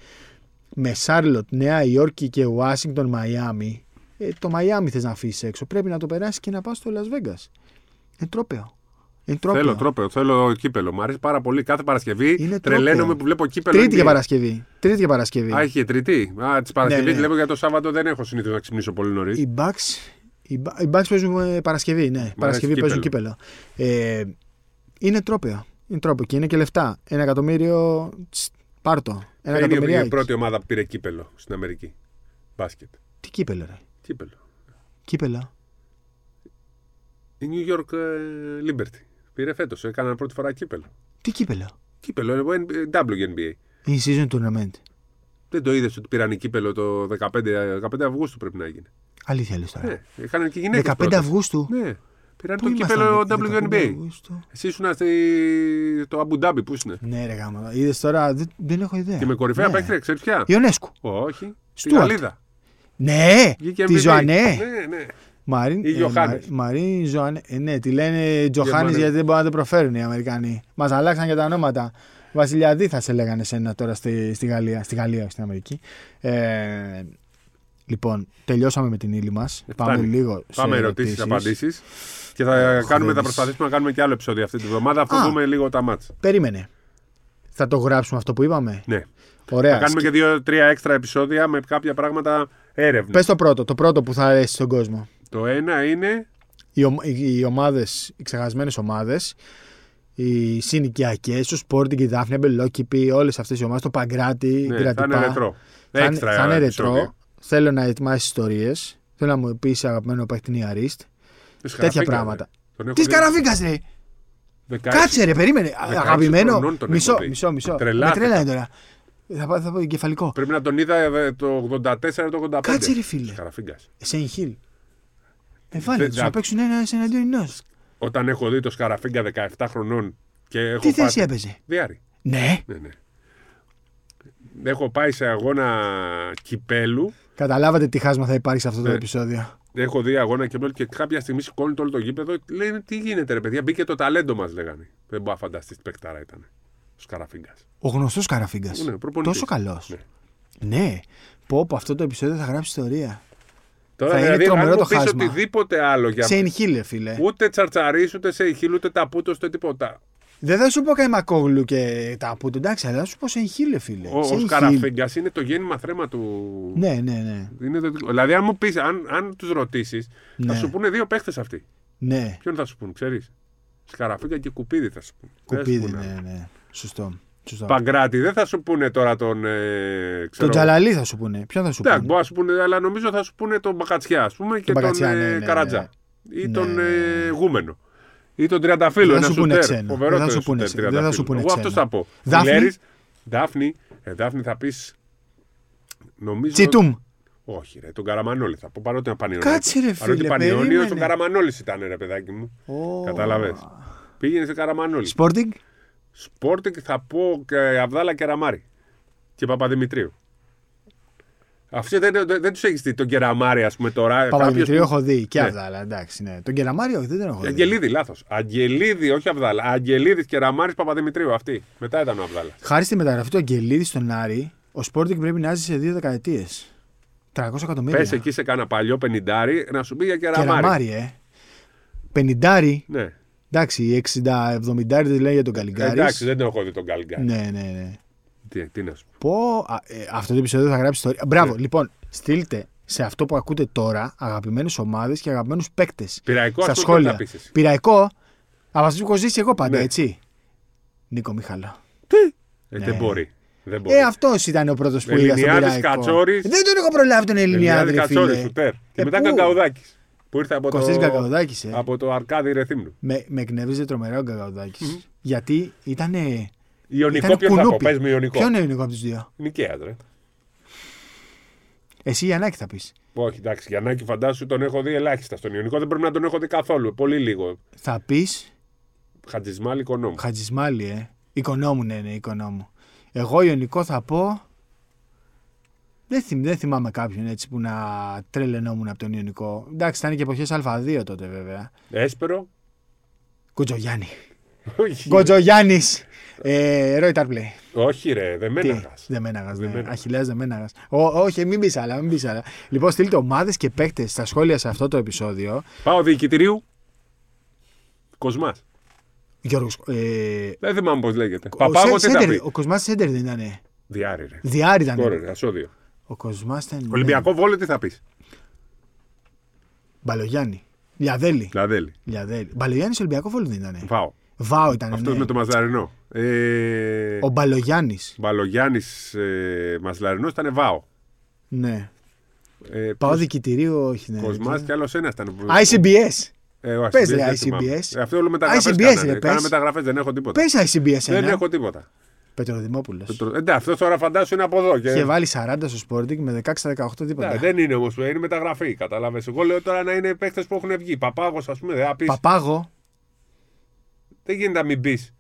με Charlotte, Νέα Υόρκη και Washington, Μαϊάμι. Ε, το Μαϊάμι θες να αφήσεις έξω. Πρέπει να το περάσεις και να πας στο Las Vegas. Είναι τρόπαιο. Είναι τρόπαιο. Θέλω τρόπαιο, θέλω κύπελο. Μου αρέσει πάρα πολύ. Κάθε Παρασκευή Είναι τρελαίνομαι τρόπαιο. που βλέπω κύπελο. Τρίτη NBA. και Παρασκευή. Τρίτη και Παρασκευή. Α, έχει και τρίτη. Α, τη Παρασκευή Ναι, ναι. βλέπω για το Σάββατο δεν έχω συνήθως να ξυπνήσω πολύ νωρίς. Οι Bucks, οι Bucks- οι Bucks παίζουν ε, Παρασκευή, ναι. Παρασκευή παίζουν κύπελο. Ε, είναι τρόπαιο. Είναι τρόπο και είναι και λεφτά. Ένα εκατομμύριο. τς, Πάρ' το. Ένα είναι εκατομμύριο. η πρώτη ομάδα που πήρε κύπελο στην Αμερική. Μπάσκετ. Τι κύπελο, ρε. Κύπελο. Κύπελο. Η New York ε, Liberty. Πήρε φέτος. Έκαναν πρώτη φορά κύπελο. Τι κύπελο; Κύπελο, ε, ε, WNBA. Είναι season tournament. Δεν το είδες ότι πήραν κύπελο το 15, 15 Αυγούστου πρέπει να έγινε. Αλήθεια λες τώρα. Ναι, είχαν και γυναίκες. 15 Αυγούστου; Ναι, πήραν Πού το ήμασταν, κύπελο 15 WNBA. Αυγούστου; Εσύ ήσουν στη... το Abu Dhabi, πού ήσουν. Ναι, ρε γάμα. Είδες τώρα, δεν, δεν έχω ιδέα. Και με κορυφαία ναι. παίκτρια, ξέρεις ποια; Ιονέσκου. Όχι. Στη Στούαρτ. Γαλλίδα. Ναι, Βγήκε τη MVP. Ζωανέ. Ναι, ναι. Μαρίν, Η Γιωχάνης. Μαρ- Μαρίν Ζωανέ. Ε, ναι, τη λένε Τζοχάνη Γερμανία. γιατί δεν μπορούν να το προφέρουν οι Αμερικανοί. Μας αλλάξαν και τα ονόματα. Βασιλιαδί θα σε λέγανε σένα τώρα στη, στη Γαλλία, στη Γαλλία, όχι στην Αμερική. Ε, λοιπόν, τελειώσαμε με την ύλη μας. Πάμε φτάνει. λίγο σε Πάμε ερωτήσεις, ερωτήσεις. απαντήσεις. Και θα, κάνουμε, θα χορεύεις. προσπαθήσουμε να κάνουμε και άλλο επεισόδιο αυτή τη βδομάδα, αφού Α. δούμε λίγο τα μάτσα. Περίμενε. Θα το γράψουμε αυτό που είπαμε; Ναι. Ωραία. Θα κάνουμε και δύο-τρία έξτρα επεισόδια με κάποια πράγματα έρευνα. Πες το πρώτο, το πρώτο που θα αρέσει στον κόσμο. Το ένα είναι. Οι, ομ- οι, οι ομάδες, οι ξεχασμένες ομάδες, οι συνοικιακές, ο Sporting, η Δάφνη, Μπελόκηπη, όλες αυτές οι ομάδες, το Παγκράτη, η Ναι, θα είναι Γρατιπά. ρετρό. Θα, είναι- Έξτρα θα είναι επεισόδιο. ρετρό. Θέλω να ετοιμάσεις ιστορίες. Θέλω να μου πεις αγαπημένο παίχτη είναι η Αρίστ. Της Τέτοια Καραφίγκα, πράγματα. ρε. Τον έχω Τις δει καραφίκα, ρε! 16. Κάτσε, ρε, περίμενε. 16 Αγαπημένο. χρονών τον Μισό, έχω δει. μισό, μισό. Με Τρελάθηκα. τρέλανε τώρα. Θα, πάω- θα πω εγκεφαλικό. Πρέπει να τον είδα ε, το 84-85. Κάτσε, ρε, φίλε. Καραφίγκας. Σέιν Χιλ. Ε, βάλε Δεν- τους να δεν- παίξουν ένα εναντίον ενός. όταν έχω δει το Σκαραφίγκα 17 χρονών και έχω Τι θέση πάει- έπαιζε; Διάρη. Ναι, Ναι, ναι. Έχω πάει σε αγώνα κυπέλου. καταλάβατε τι χάσμα θα υπάρχει σε αυτό το Ναι. επεισόδιο. Έχω δει αγώνα κυπέλου και κάποια στιγμή σηκώνει το όλο το γήπεδο. Λένε τι γίνεται, ρε παιδιά. Μπήκε το ταλέντο μας, λέγανε. Δεν μπορεί να φανταστείς τι παικτάρα ήταν. Ο Σκαραφίγκας. Ο γνωστός Καραφίγκα. Ναι, προπονητής. Τόσο καλός. Ναι. Ναι. Πω, πω, αυτό το επεισόδιο θα γράψει ιστορία. Τώρα Θα είναι δηλαδή, αν τρομερό μου το πεις χάσμα. οτιδήποτε άλλο για Σε Ινχίλε, φίλε. Ούτε τσαρτσαρί, ούτε σε ηχήλ, ούτε ταπούτο, ούτε τίποτα. Δεν θα σου πω Καϊμακόγλου και τα που εντάξει, αλλά θα σου πω σε Ινχίλε, φίλε. Ο, σε ο Ινχίλ. Σκαραφίγκα είναι το γέννημα θρέμα του. Ναι, ναι, ναι. Είναι το... Δηλαδή, αν μου πεις, αν, αν τους ρωτήσεις, θα Ναι. σου πούνε δύο παίχτες αυτοί. Ναι, Ποιον θα σου πούνε, ξέρεις; Σκαραφίγκα και κουπίδι θα σου πούνε. Δεν θα σου κουπίδι, πούνε ναι, άλλο. ναι. Σωστό. Σωστό. Παγκράτη, δεν θα σου πούνε τώρα τον. Ε, ξέρω, Τον Τζαλαλή θα σου πούνε. Ποιον θα σου Εντάξει, πούνε; μπορεί να σου πούνε, αλλά νομίζω θα σου πούνε τον Μπακατσιά, ας πούμε, και τον, Μπακατσιά, ε, ναι, ναι, Καρατζά. ναι. Ή Ναι, τον ναι, ναι. ε, Γούμενο. Ή τον Τριανταφύλλο, Δεν θα ένα σου πούνε σουτέρ. ξένο. Φοβερό Δεν θα το σου πούνε σουτέρ ξένο. Δεν θα σου Τριανταφύλλο. πούνε Εγώ αυτό ξένο. θα πω. Δάφνη; Φιλέρης, Δάφνη, ε, Δάφνη θα πεις. Νομίζω. Τσιτούμ. Όχι, ρε, τον Καραμανόλη θα πω. Παρότι είναι πανιόνιο. Κάτσε, ρε, Παρότι φίλε, πανιόνιος, περίμενε. τον Καραμανόλης ήταν, ρε παιδάκι μου. Ω. Κατάλαβες. Πήγαινε σε Καραμανόλη. Σπόρτινγκ. Σπόρτινγκ θα πω και Αβδάλα και Ραμάρι. Και Παπαδημητρίου. Αυτοί δεν, δεν, δεν τους έχεις δει τον Κεραμάρη, ας πούμε τώρα. Παπαδημητρίου Κάποιος έχω δει και Ναι. Αβδάλα. Εντάξει, ναι. Τον Κεραμάριο όχι, δεν τον έχω που- δει. Αγγελίδη, λάθος. Αγγελίδη, όχι Αβδάλα. Αγγελίδης Κεραμάρης Παπαδημητρίου. Αυτή. Μετά ήταν ο Αβδάλας. Χάρη στη μεταγραφή του Αγγελίδη στον Άρη, ο Σπόρτινγκ πρέπει να ζει σε δύο δεκαετίες. 300 εκατομμύρια. Πες εκεί σε κάνα παλιό πενιντάρι να σου πει για Κεραμάρη. Κεραμάρι, ε. Πενιντάρι. Ναι. Εντάξει, 60-70 δεν λέει για τον Καλιγκάρη. Εντάξει, δεν τον έχω δει τον Καλγκάρι. Ναι, ναι, ναι. Τι, τι να σου πω. Πω, α, ε, αυτό το επεισόδιο θα γράψει ιστορία. Μπράβο, λοιπόν, στείλτε σε αυτό που ακούτε τώρα αγαπημένες ομάδες και αγαπημένους παίκτες. Πειραϊκό, Στα ας πούμε, σχόλια. τι θα πεις εσύ. Πειραϊκό, από αυτό που έχω ζήσει εγώ πάντα, Ναι. έτσι. Νίκο Μιχαλά. Ε, Ναι. Δεν μπορεί. Δεν μπορεί. Ε, αυτός ήταν ο πρώτος που είδα στον Ελληνιάδης Πειραϊκό. Κατσόρης. Δεν τον έχω προλάβει τον Ελληνιάδης, Ελληνιάδη ρε Κατσόρης, φίλε. σουτέρ. Και Ε, μετά πού; Καγκαουδάκη. Που ήρθε από Κωστής το, Γκαγκαουδάκης, ε. από το Αρκάδι Ρεθύμνου. Με, με εκνεύριζε τρομερά ο Γκαγκαουδάκη. Γιατί ήταν. Ιωνικό, ποιον θα πω, πες με Ιωνικό. Ποιο είναι ο Ιωνικό από τους δύο; Νικαία, ρε. Εσύ Γιαννάκη θα πεις. Όχι, εντάξει, Γιαννάκη φαντάσου τον έχω δει ελάχιστα. Στον Ιωνικό δεν πρέπει να τον έχω δει καθόλου. Πολύ λίγο. Θα πει Χατζισμάλη οικονόμου. Χατζισμάλη, ε. Οικονόμου, ναι, ναι, οικονόμου. Εγώ Ιωνικό θα πω. Δεν, θυμ, δεν θυμάμαι κάποιον έτσι που να τρελαινόμουν από τον Ιωνικό. Εντάξει, ήταν και εποχές Α2 τότε βέβαια. Έσπερο. Κοτζογιάννη. Όχι. Κοτζογιάννη. Ε, Ρόι Τάρπλεϊ. Όχι, ρε, δεν με Τι, έναγας. Δεμέναγας, ναι. Δεμέναγας. Αχιλέας Δεμέναγας. Ω, όχι, μην πεις άλλα, μην πεις άλλα. Λοιπόν, στείλτε ομάδες και παίκτες στα σχόλια σε αυτό το επεισόδιο. Πάω διοικητηρίου. Κοσμάς. Γιώργος, ε, Δεν θυμάμαι πώς λέγεται. ο Παπάγο Σέ- τι θα Σέντερ, πει. Ο Κοσμάς Σέντερ δεν ήταν. Διάρη, ρε. Διάρη ήταν. Ωραία, ρε, ασώδιο. Ο Κοσμάς ήταν. Ολυμπιακό βόλιο τι θα πεις; Μπαλογιάννη. Λιαδέλη. Λαδέλη. Λιαδέλη. Μπαλογιάννης Ολυμπιακό βόλιο δεν ήταν. Βάω. Βάο ήταν. Αυτός ναι. με το Μαζαρινό. Ε, Ο Μπαλογιάννης. Μπαλογιάννης ε, Μαζλαρινό ήταν Βάο. Ναι. Ε, Πάω δικητηρίου, όχι. Ναι. Κοσμάς και άλλος ένας ήταν. ICBS. Ε, ο Πες, ICBS ρε, δεν θυμάμαι. ICBS. Ε, αυτό όλο μεταγραφέ. ICBS, κάνανε. ρε, Κάνα πες. μεταγραφέ, δεν έχω τίποτα. Πες ICBS Δεν ένα. έχω τίποτα. Πετροδημόπουλος. Πετρο- Εντάξει, αυτός τώρα φαντάσου είναι από εδώ. Και... Είχε βάλει 40 στο Sporting με 16 στα 18 τίποτα. Ναι, δεν είναι όμως, είναι μεταγραφή. Κατάλαβες. Εγώ λέω τώρα να είναι παίχτε που έχουν βγει. Παπάγος, ας πούμε, δεν θα πεις, Παπάγο. Δεν γίνεται να μην πεις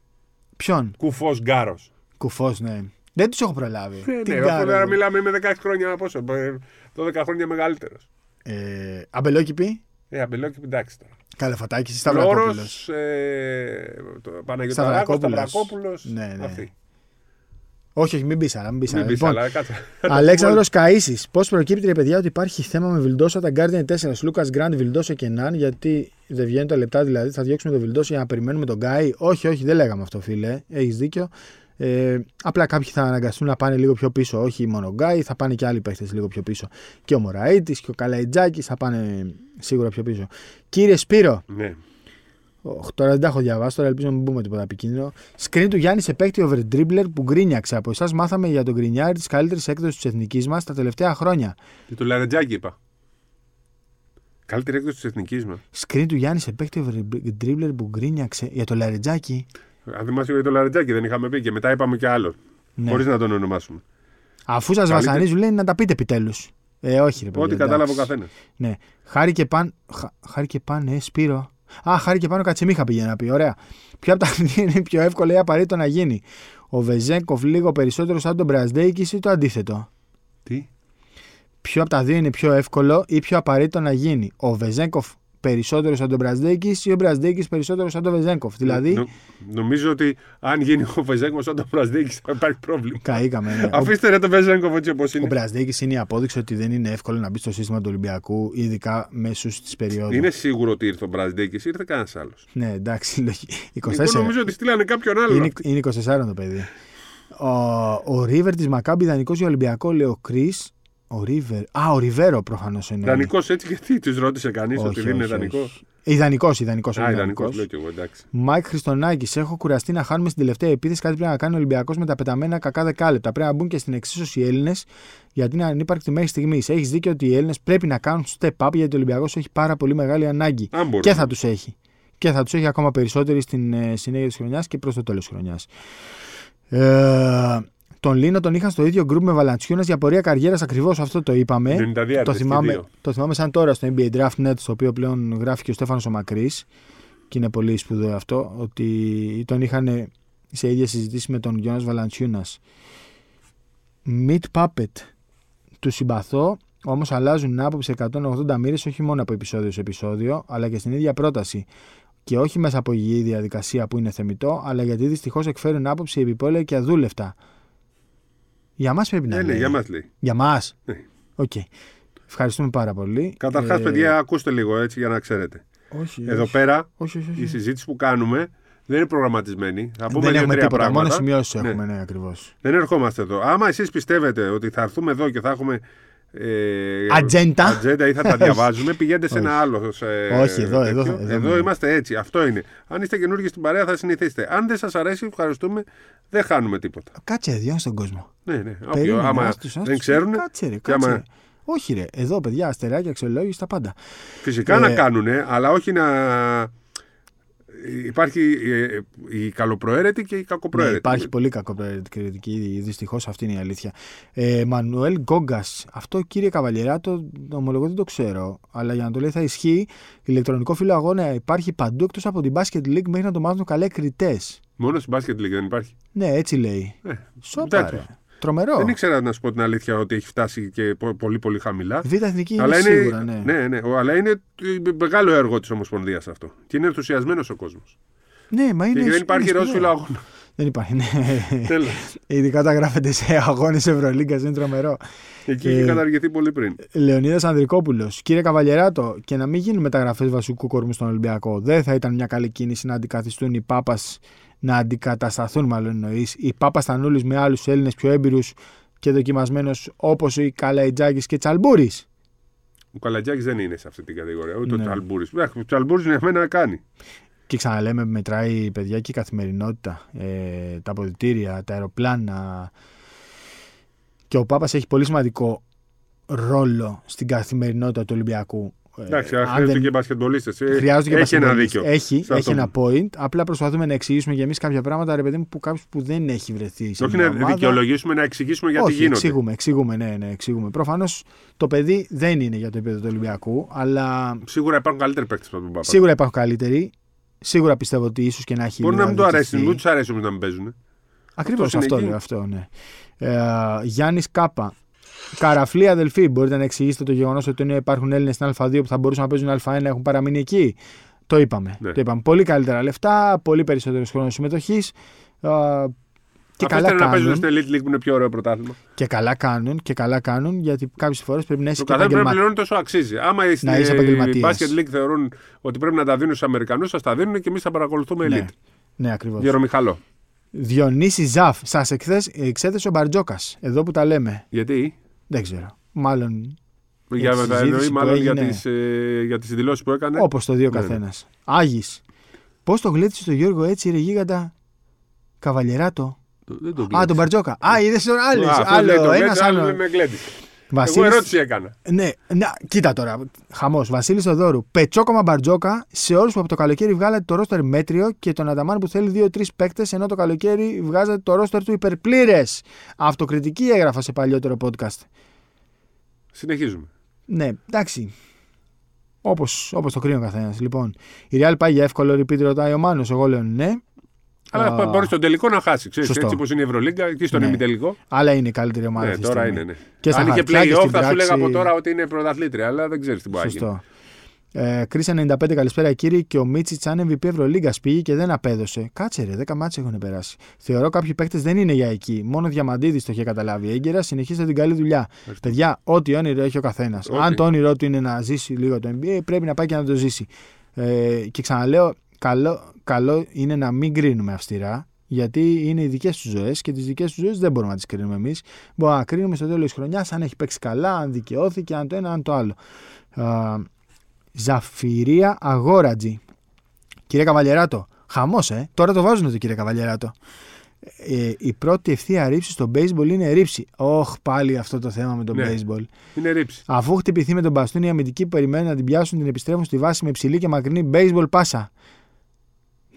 Ποιον; κουφός γκάρος. Κουφός, ναι. Δεν τους έχω προλάβει. Ναι, Τι ναι, κάνω, αφού τώρα ρε. μιλάμε με 16 χρόνια πόσο. ε, 12 χρόνια μεγαλύτερος. Ε, αμπελόκηπη; Ε, αμπελόκι, εντάξει τώρα. Καλεφατάκη. Λόρος, Σταυρακόπουλος; ε, το Παναγιωταράκο, Σταυρακόπουλος. Σταυρακόπουλος. Ναι, ναι. Όχι, όχι, μην πεις άλλα. Μην πεις Μην άλλα. πεις, Λοιπόν, αλλά κάτσε. Αλέξανδρος Καΐσης. Πώς προκύπτει, ρε παιδιά, ότι υπάρχει θέμα με Βιλντόσο τα Guardian 4. Λούκα Γκραντ, Βιλντόσο και Ναν, γιατί δεν βγαίνουν τα λεπτά δηλαδή. Θα διώξουμε τον Βιλντόσο για να περιμένουμε τον Γκάι. Όχι, όχι, δεν λέγαμε αυτό, φίλε. Έχεις δίκιο. Ε, απλά κάποιοι θα αναγκαστούν να πάνε λίγο πιο πίσω. Όχι μόνο ο Γκάι, θα πάνε και άλλοι παίχτες λίγο πιο πίσω. Και ο Μωραΐτης και ο Καλαϊτζάκης θα πάνε σίγουρα πιο πίσω. Κύριε Σπύρο, Ναι. Οχ, τώρα δεν τα έχω διαβάσει, τώρα ελπίζω να μην πούμε τίποτα επικίνδυνο. Screen του Γιάννη σε παίκτη over dribbler που γκρίνιαξε. Από εσάς μάθαμε για τον γκρινιάρι της καλύτερης έκδοσης της εθνικής μας τα τελευταία χρόνια. Και το Λαρεντζάκη είπα. Καλύτερη έκδοση της εθνικής μας. Screen του Γιάννη σε παίκτη over dribbler που γκρίνιαξε για το Λαρεντζάκη. Αν θυμάσαι για το Λαρετζάκι δεν είχαμε πει και μετά είπαμε και άλλο. Ναι. Χωρίς να τον ονομάσουμε. Αφού σας Καλύτερη- βασανίζουν, λέει να τα πείτε επιτέλους. Ε, όχι, ρε παιδιά. Ό,τι εντάξει. κατάλαβε ο καθένας. Ναι. Χάρη και παν. Χα, χάρη και παν, ε, Σπύρο. Α, χάρη και πάνω Κατσιμίχα πήγε να πει. Ωραία. Ποια από τα δύο είναι πιο εύκολο ή απαραίτητο να γίνει; Ο Βεζέγκοφ λίγο περισσότερο σαν τον Μπραζδέικη ή το αντίθετο; Τι; Ποιο από τα δύο είναι πιο εύκολο ή πιο απαραίτητο να γίνει; Ο Βεζέγκοφ περισσότερο σαν τον Μπραζδέικη ή ο Μπραζδέικη περισσότερο σαν τον Βεζέγκοφ. Δηλαδή. Νο- νομίζω ότι αν γίνει ο Βεζέγκο σαν τον Βραζδίκη θα υπάρχει πρόβλημα. Καήκαμε. Ναι. Ο, Αφήστε ρε τον Βεζέγκο έτσι όπως ο είναι. Μπραζδέικη είναι η απόδειξη ότι δεν είναι εύκολο να μπει στο σύστημα του Ολυμπιακού, ειδικά μέσω της περίοδου. Είναι σίγουρο ότι ήρθε ο Βραζδίκη, ήρθε κανένας άλλος. Ναι, εντάξει, λογι- 24. Εγώ νομίζω ότι στείλανε κάποιον άλλο. Είναι, είναι 24 το παιδί. Ο, ο Ρίβερ της Μακάμπη ιδανικός για Ολυμπιακό, λέει ο Κρι. Ο Ρίβερ. Α, ο Ριβέρο προφανώς είναι. Δανεικό έτσι γιατί τους ρώτησε κανείς ότι δεν είναι δανεικό. Ιδανικός, ιδανικός. Α, ιδανικός, λέω κι εγώ, εντάξει. Μάικ Χριστονάκης, έχω κουραστεί να χάνουμε στην τελευταία επίθεση. Κάτι πρέπει να κάνει ο Ολυμπιακός με τα πεταμένα κακά δεκάλεπτα. Πρέπει να μπουν και στην εξίσωση οι Έλληνες, γιατί είναι ανύπαρκτη μέχρι στιγμής. Έχεις δίκιο ότι οι Έλληνες πρέπει να κάνουν step up, γιατί ο Ολυμπιακός έχει πάρα πολύ μεγάλη ανάγκη. Αν μπορούν. Και θα τους έχει. Και θα τους έχει ακόμα περισσότερη στην ε, συνέχεια της χρονιάς και προς το τέλος της χρονιάς. Ε, τον Λίνο τον είχαν στο ίδιο γκρουπ με Βαλαντσιούνα για πορεία καριέρας, ακριβώς αυτό το είπαμε. 92 Το στη θυμάμαι, δύο. το θυμάμαι σαν τώρα στο NBA Draft Net, στο οποίο πλέον γράφει και ο Στέφανος ο Μακρύς και είναι πολύ σπουδαίο αυτό, ότι τον είχαν σε ίδια συζητήσεις με τον Γιώνας Βαλαντσιούνας. Meat Puppet. Του συμπαθώ, όμως αλλάζουν άποψη 180 μοίρες όχι μόνο από επεισόδιο σε επεισόδιο, αλλά και στην ίδια πρόταση. Και όχι μέσα από υγιή διαδικασία που είναι θεμιτό, αλλά γιατί δυστυχώς εκφέρουν άποψη επιπόλαια και αδούλευτα. Για μας πρέπει να Ναι, ναι, λέει. για μας λέει. Για μας. Ναι. Οκ. Ευχαριστούμε πάρα πολύ. Καταρχάς, Ε, παιδιά, ακούστε λίγο έτσι για να ξέρετε. Όχι, Εδώ όχι. πέρα Όχι, όχι, όχι. η συζήτηση που κάνουμε δεν είναι προγραμματισμένη. Θα πούμε Δεν έχουμε δύο-τρία τίποτα. πράγματα. Μόνο σημειώσεις Ναι. έχουμε, ναι, ακριβώς. Δεν ερχόμαστε εδώ. Άμα εσείς πιστεύετε ότι θα έρθουμε εδώ και θα έχουμε. Ε, Ατζέντα. ατζέντα ή θα τα διαβάζουμε, πηγαίνετε σε ένα άλλο. σε- Όχι, εδώ, εδώ, τέτοιο. εδώ, Εδώ ναι. είμαστε έτσι. Αυτό είναι. Αν είστε καινούργιοι στην παρέα, θα συνηθίσετε. Αν δεν σας αρέσει, ευχαριστούμε. Δεν χάνουμε τίποτα. Κάτσε, διόν στον κόσμο. Ναι, ναι. Όποιοι, Περίμενε, άμα άστους, άστους. δεν ξέρουν. Κάτσε, ρε, και κάτσε. άμα- ρε. Όχι, ρε. Εδώ, παιδιά, αστεράκια, αξιολόγηση, τα πάντα. Φυσικά Ε, να κάνουν, αλλά όχι να. Υπάρχει ε, η καλοπροαίρετη και η Ναι, κακοπροαίρετη. υπάρχει πολύ κακοπροαιρετική, δυστυχώς αυτή είναι η αλήθεια. Ε, Μανουέλ Γκόγκας. Αυτό, κύριε Καβαλιεράτο, ομολογώ δεν το ξέρω. Αλλά για να το λέει θα ισχύει. Ηλεκτρονικό φύλλο αγώνα υπάρχει παντού εκτός από την Basket League μέχρι να το μάθουν καλά κριτές. Μόνο στην Basket League δεν υπάρχει. Ναι, έτσι λέει. Ε, Σόπα, εντάξει. ρε. Τρομερό. Δεν ήξερα να σου πω την αλήθεια ότι έχει φτάσει και πο- πολύ πολύ χαμηλά. Β' εθνική είναι αλλά σίγουρα, ναι. ναι, ναι, ο- αλλά είναι το- μεγάλο έργο της Ομοσπονδίας αυτό. Και είναι ενθουσιασμένος ο κόσμος. Ναι, μα είναι. Και δεν υπάρχει είναι ροζ σπουδαίο. φιλοαγώνα. Δεν υπάρχει, ναι. Τέλος. Ειδικά όταν γράφεται σε αγώνες Ευρωλίγκας, είναι τρομερό. Εκεί Ε, είχε καταργηθεί πολύ πριν. Λεωνίδας Ανδρικόπουλος. Κύριε Καβαλιεράτο, και να μην γίνουν μεταγραφέ βασικού κορμού στον Ολυμπιακό. Δεν θα ήταν μια καλή κίνηση να αντικαθιστούν οι Πάπας, να αντικατασταθούν μάλλον εννοείς, οι Πάπα Στανούλης με άλλους Έλληνες πιο έμπειρους και δοκιμασμένου όπως ο Καλαϊτζάκης και Τσαλμπούρης. Ο Καλατζάκη δεν είναι σε αυτή την κατηγορία. Ούτε Ναι. ο Τσαλμπούρη. Ο Τσαλμπούρης για μένα κάνει. Και ξαναλέμε, μετράει παιδιά και η καθημερινότητα. Ε, τα αποδητήρια, τα αεροπλάνα. Και ο Πάπας έχει πολύ σημαντικό ρόλο στην καθημερινότητα του Ολυμπιακού. Ε, Εντάξει, αν χρειάζονται δεν- και μπασκετμπολίστες. Χρειάζονται και Έχει ένα μπασκετμπολίστες. δίκιο. Έχει, σε έχει αυτό. ένα point. Απλά προσπαθούμε να εξηγήσουμε για εμείς κάποια πράγματα, ρε παιδί μου, που κάποιος που δεν έχει βρεθεί. Σε Όχι μια να ομάδα. δικαιολογήσουμε, να εξηγήσουμε γιατί Όχι, γίνονται. εξηγούμε, εξηγούμε, ναι, ναι, εξηγούμε. Προφανώς το παιδί δεν είναι για το επίπεδο του Ολυμπιακού, αλλά Σίγουρα υπάρχουν καλύτεροι παίκτες από τον Πάπα. σίγουρα υπάρχουν καλύτεροι. Σίγουρα πιστεύω ότι ίσως και να έχει. Μπορεί να μην του αδικηθεί. αρέσει, μην τους αρέσει όμως να μην παίζουν. Ακριβώς Αυτός είναι αυτό εκεί. λέω, αυτό, ναι. Ε, Γιάννης Κάπα. Καραφλή αδελφοί, μπορείτε να εξηγήσετε το γεγονός ότι ενώ υπάρχουν Έλληνες στην Α2 που θα μπορούσαν να παίζουν Α1 έχουν παραμείνει εκεί; Το είπαμε. Ναι. Το είπαμε. Πολύ καλύτερα λεφτά, πολύ περισσότερος χρόνος συμμετοχής. Και καλά, Αφήστε να παίζουν κάνουν, στην Elite League που είναι πιο ωραίο πρωτάθλημα. και καλά κάνουν και καλά κάνουν γιατί κάποιες φορές πρέπει να είσαι Το και καθένα πρέπει να επαγγελματία. πληρώνει τόσο αξίζει. Άμα οι Να είσαι επαγγελματίας. Basket League θεωρούν ότι πρέπει να τα δίνουν στους Αμερικανούς, θα τα δίνουν και εμείς θα παρακολουθούμε Elite. Ναι, ναι ακριβώ. Γερομιχαλό. Διονύσης Ζαφ, σας εξέθεσε ο Μπαρτζόκας. Εδώ που τα λέμε. Γιατί; Δεν ξέρω. Μάλλον Για τη να τα συζήτηση εννοεί που μάλλον για έγινε. τις, ε, για τις δηλώσεις που έκανε. Όπως το δύο Ναι, ναι. καθένας. Άγης. Πώς το γλίτσε το Γιώργο έτσι, ρε γίγαντα; Καβαλιεράτο. Δεν τον Α, κλείνεις. τον Μπαρτζόκα. Α, είδες τον άλλος. Α, αυτός λέει τον Άλλο, ένας κλείνεις, άλλο άλλο. με γλέντισε. Εγώ Βασίλης... ερώτηση έκανα. Ναι, ναι, κοίτα τώρα. Χαμός. Βασίλης Θοδόρου. Πετσόκομα Μπαρτζόκα σε όλου που από το καλοκαίρι βγάλατε το ρόστερ μέτριο και τον Ανταμάν που θέλει 2-3 παίκτες ενώ το καλοκαίρι βγάζατε το ρόστερ του υπερπλήρες. Αυτοκριτική έγραφα σε παλιότερο podcast. Συνεχίζουμε. Ναι, εντάξει. Όπως, όπως το κρίνει ο καθένας. Λοιπόν, η Real πάει για εύκολο repeat, ρωτάει ο Μάνος. Εγώ λέω ναι. Αλλά Α, μπορείς στον τελικό να χάσεις. Ξέρεις, σωστό. έτσι όπως είναι η Ευρωλίγκα, εκεί στον Ναι. ημιτελικό. Αλλά είναι η καλύτερη ομάδα. Ναι, αυτή τη τώρα στιγμή. είναι. Ναι. Και στα Αν είχε χαρτιά και play-off, στην θα σου λέγα πράξη- από τώρα ότι είναι πρωταθλήτρια, αλλά δεν ξέρεις τι μπορεί να γίνει. Σωστό. Ε, Κρίσα 95, καλησπέρα κύριε. Και ο Μίτσιτς, αν MVP Ευρωλίγκας πήγε και δεν απέδωσε. Κάτσε ρε, 10 μάτσε έχουν περάσει. Θεωρώ κάποιοι παίκτες δεν είναι για εκεί. Μόνο Διαμαντίδης το είχε καταλάβει έγκαιρα. Συνεχίστε την καλή δουλειά. Παιδιά, ό,τι όνειρο έχει ο καθένας. Ό,τι. Αν το όνειρό του είναι να ζήσει λίγο το NBA, πρέπει να πάει και να το ζήσει. Ε, και ξαναλέω, καλό, καλό είναι να μην κρίνουμε αυστηρά. Γιατί είναι οι δικές τους ζωές και τις δικές τους ζωές δεν μπορούμε να τις κρίνουμε εμείς. Μπορούμε να κρίνουμε στο τέλος της χρονιάς αν έχει παίξει καλά, αν δικαιώθηκε, αν το ένα, αν το άλλο. Α, Ζαφυρία Αγόρατζη. Κύριε Καβαλιεράτο, χαμός, ε. Τώρα το βάζουν το κύριε Καβαλιεράτο. Ε, η πρώτη ευθεία ρήψη στο baseball είναι ρήψη. Όχ, πάλι αυτό το θέμα με το Ναι. baseball. Είναι ρήψη. Αφού χτυπηθεί με τον μπαστούνι, οι αμυντικοί που περιμένουν να την πιάσουν την επιστρέφουν στη βάση με ψηλή και μακρινή baseball πάσα.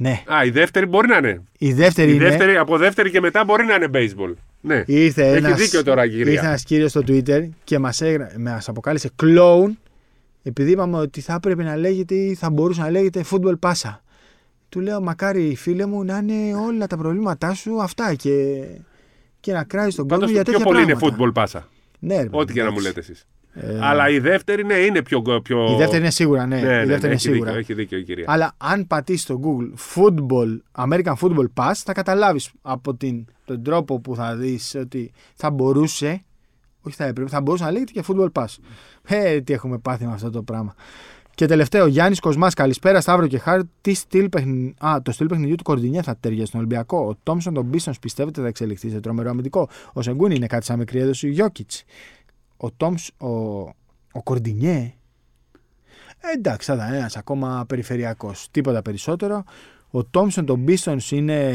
Ναι. Α, η δεύτερη μπορεί να είναι. Η δεύτερη Η είναι. δεύτερη, από δεύτερη και μετά μπορεί να είναι baseball. Ναι. Ήρθε Έχει ένας, δίκιο τώρα, κυρία. Ήρθε ένας κύριος στο Twitter και μας μας αποκάλεσε clone επειδή είπαμε ότι θα έπρεπε να λέγεται ή θα μπορούσε να λέγεται football πάσα. Του λέω μακάρι φίλε μου να είναι όλα τα προβλήματά σου αυτά και, και να κράζεις τον κόσμο Πάντω για πιο τέτοια πολύ πράγματα. είναι football πάσα. Ναι, ρε, Ό,τι και να μου εντάξει. λέτε εσείς. Ε, Αλλά η δεύτερη, ναι, είναι πιο. πιο... Η δεύτερη είναι σίγουρα, ναι. Ναι, η ναι, δεύτερη ναι, είναι έχει σίγουρα. Δίκιο, έχει δίκιο η κυρία. Αλλά αν πατήσεις στο Google football, American Football Pass, θα καταλάβεις από την, τον τρόπο που θα δεις ότι θα μπορούσε. Όχι θα έπρεπε, θα μπορούσε να λέγεται και football pass. Ε, τι έχουμε πάθει με αυτό το πράγμα. Και τελευταίο, Γιάννης Κοσμάς, καλησπέρα Σταύρο και Χάρη. Τι στυλ παιχνι... Α, το στυλ παιχνιδιού του Κορδινιέ θα τέριαζε στον Ολυμπιακό. Ο Τόμσον τον Πίστον πιστεύετε θα εξελιχθεί σε τρομερό αμυντικό. Ο Σεγκούνι είναι κάτι σαν μικρή έδωση Γιώκητς. Ο Τόμς, ο, ο Κορντινιέ. Ε, εντάξει, θα ήταν ένας ακόμα περιφερειακός. Τίποτα περισσότερο. Ο Τόμσον των Pistons είναι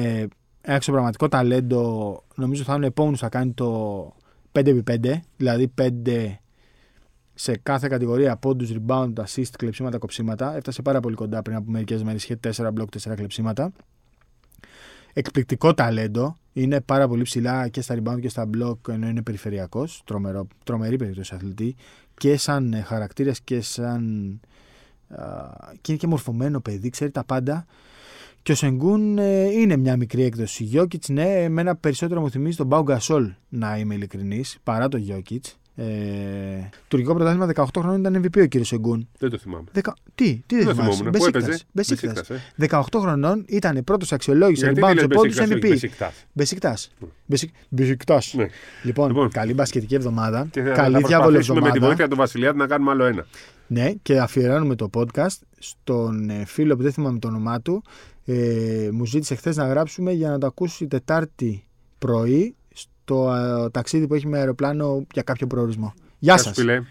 ένα εξωπραγματικό ταλέντο. Νομίζω θα είναι ο επόμενος θα κάνει το 5x5, δηλαδή 5 σε κάθε κατηγορία πόντους, rebound, assist, κλεψίματα, κοψίματα. Έφτασε πάρα πολύ κοντά πριν από μερικές μέρες. Είχε 4 μπλοκ, 4 κλεψίματα. Εκπληκτικό ταλέντο. Είναι πάρα πολύ ψηλά και στα rebound και στα block ενώ είναι περιφερειακός. Τρομερή περίπτωση αθλητή. Και σαν ε, χαρακτήρας και σαν. α, και είναι και μορφωμένο παιδί, ξέρει τα πάντα. Και ο Σενγκούν ε, είναι μια μικρή έκδοση. Γιώκητς, ναι, εμένα περισσότερο μου θυμίζει τον Μπάου Γκασόλ, να είμαι ειλικρινής, παρά τον Γιώκητς. Ε, τουρκικό πρωτάθλημα 18 χρόνων ήταν MVP ο κύριος Σενγκούν. Δεν το θυμάμαι. Δεκα... Τι, τι δεν Δεν θυμάσαι; θυμόμουν. Πού έπαιζε; Μπεσίκτας. Μπεσίκτας, ε. 18 χρονών ήταν πρώτος αξιολόγηση Γιατί rebound τι σε λες πόντου Μπεσίκτας, όχι MVP. Μπεσίκτας. Μπεσικτά. Μπεσικτά. Ναι. Λοιπόν, Λοιπόν. καλή μπασκετική εβδομάδα. Και θα, καλή θα διάβολη προσπαθήσουμε με τη εβδομάδα. βοήθεια του Βασιλιάδη να κάνουμε άλλο ένα. Ναι, και αφιερώνουμε το podcast στον ε, φίλο που δεν θυμάμαι το όνομά του. Ε, μου ζήτησε χθες να γράψουμε για να το ακούσει Τετάρτη πρωί στο ε, ταξίδι που έχει με αεροπλάνο για κάποιο προορισμό. Γεια Γεια σου, σας. φίλε.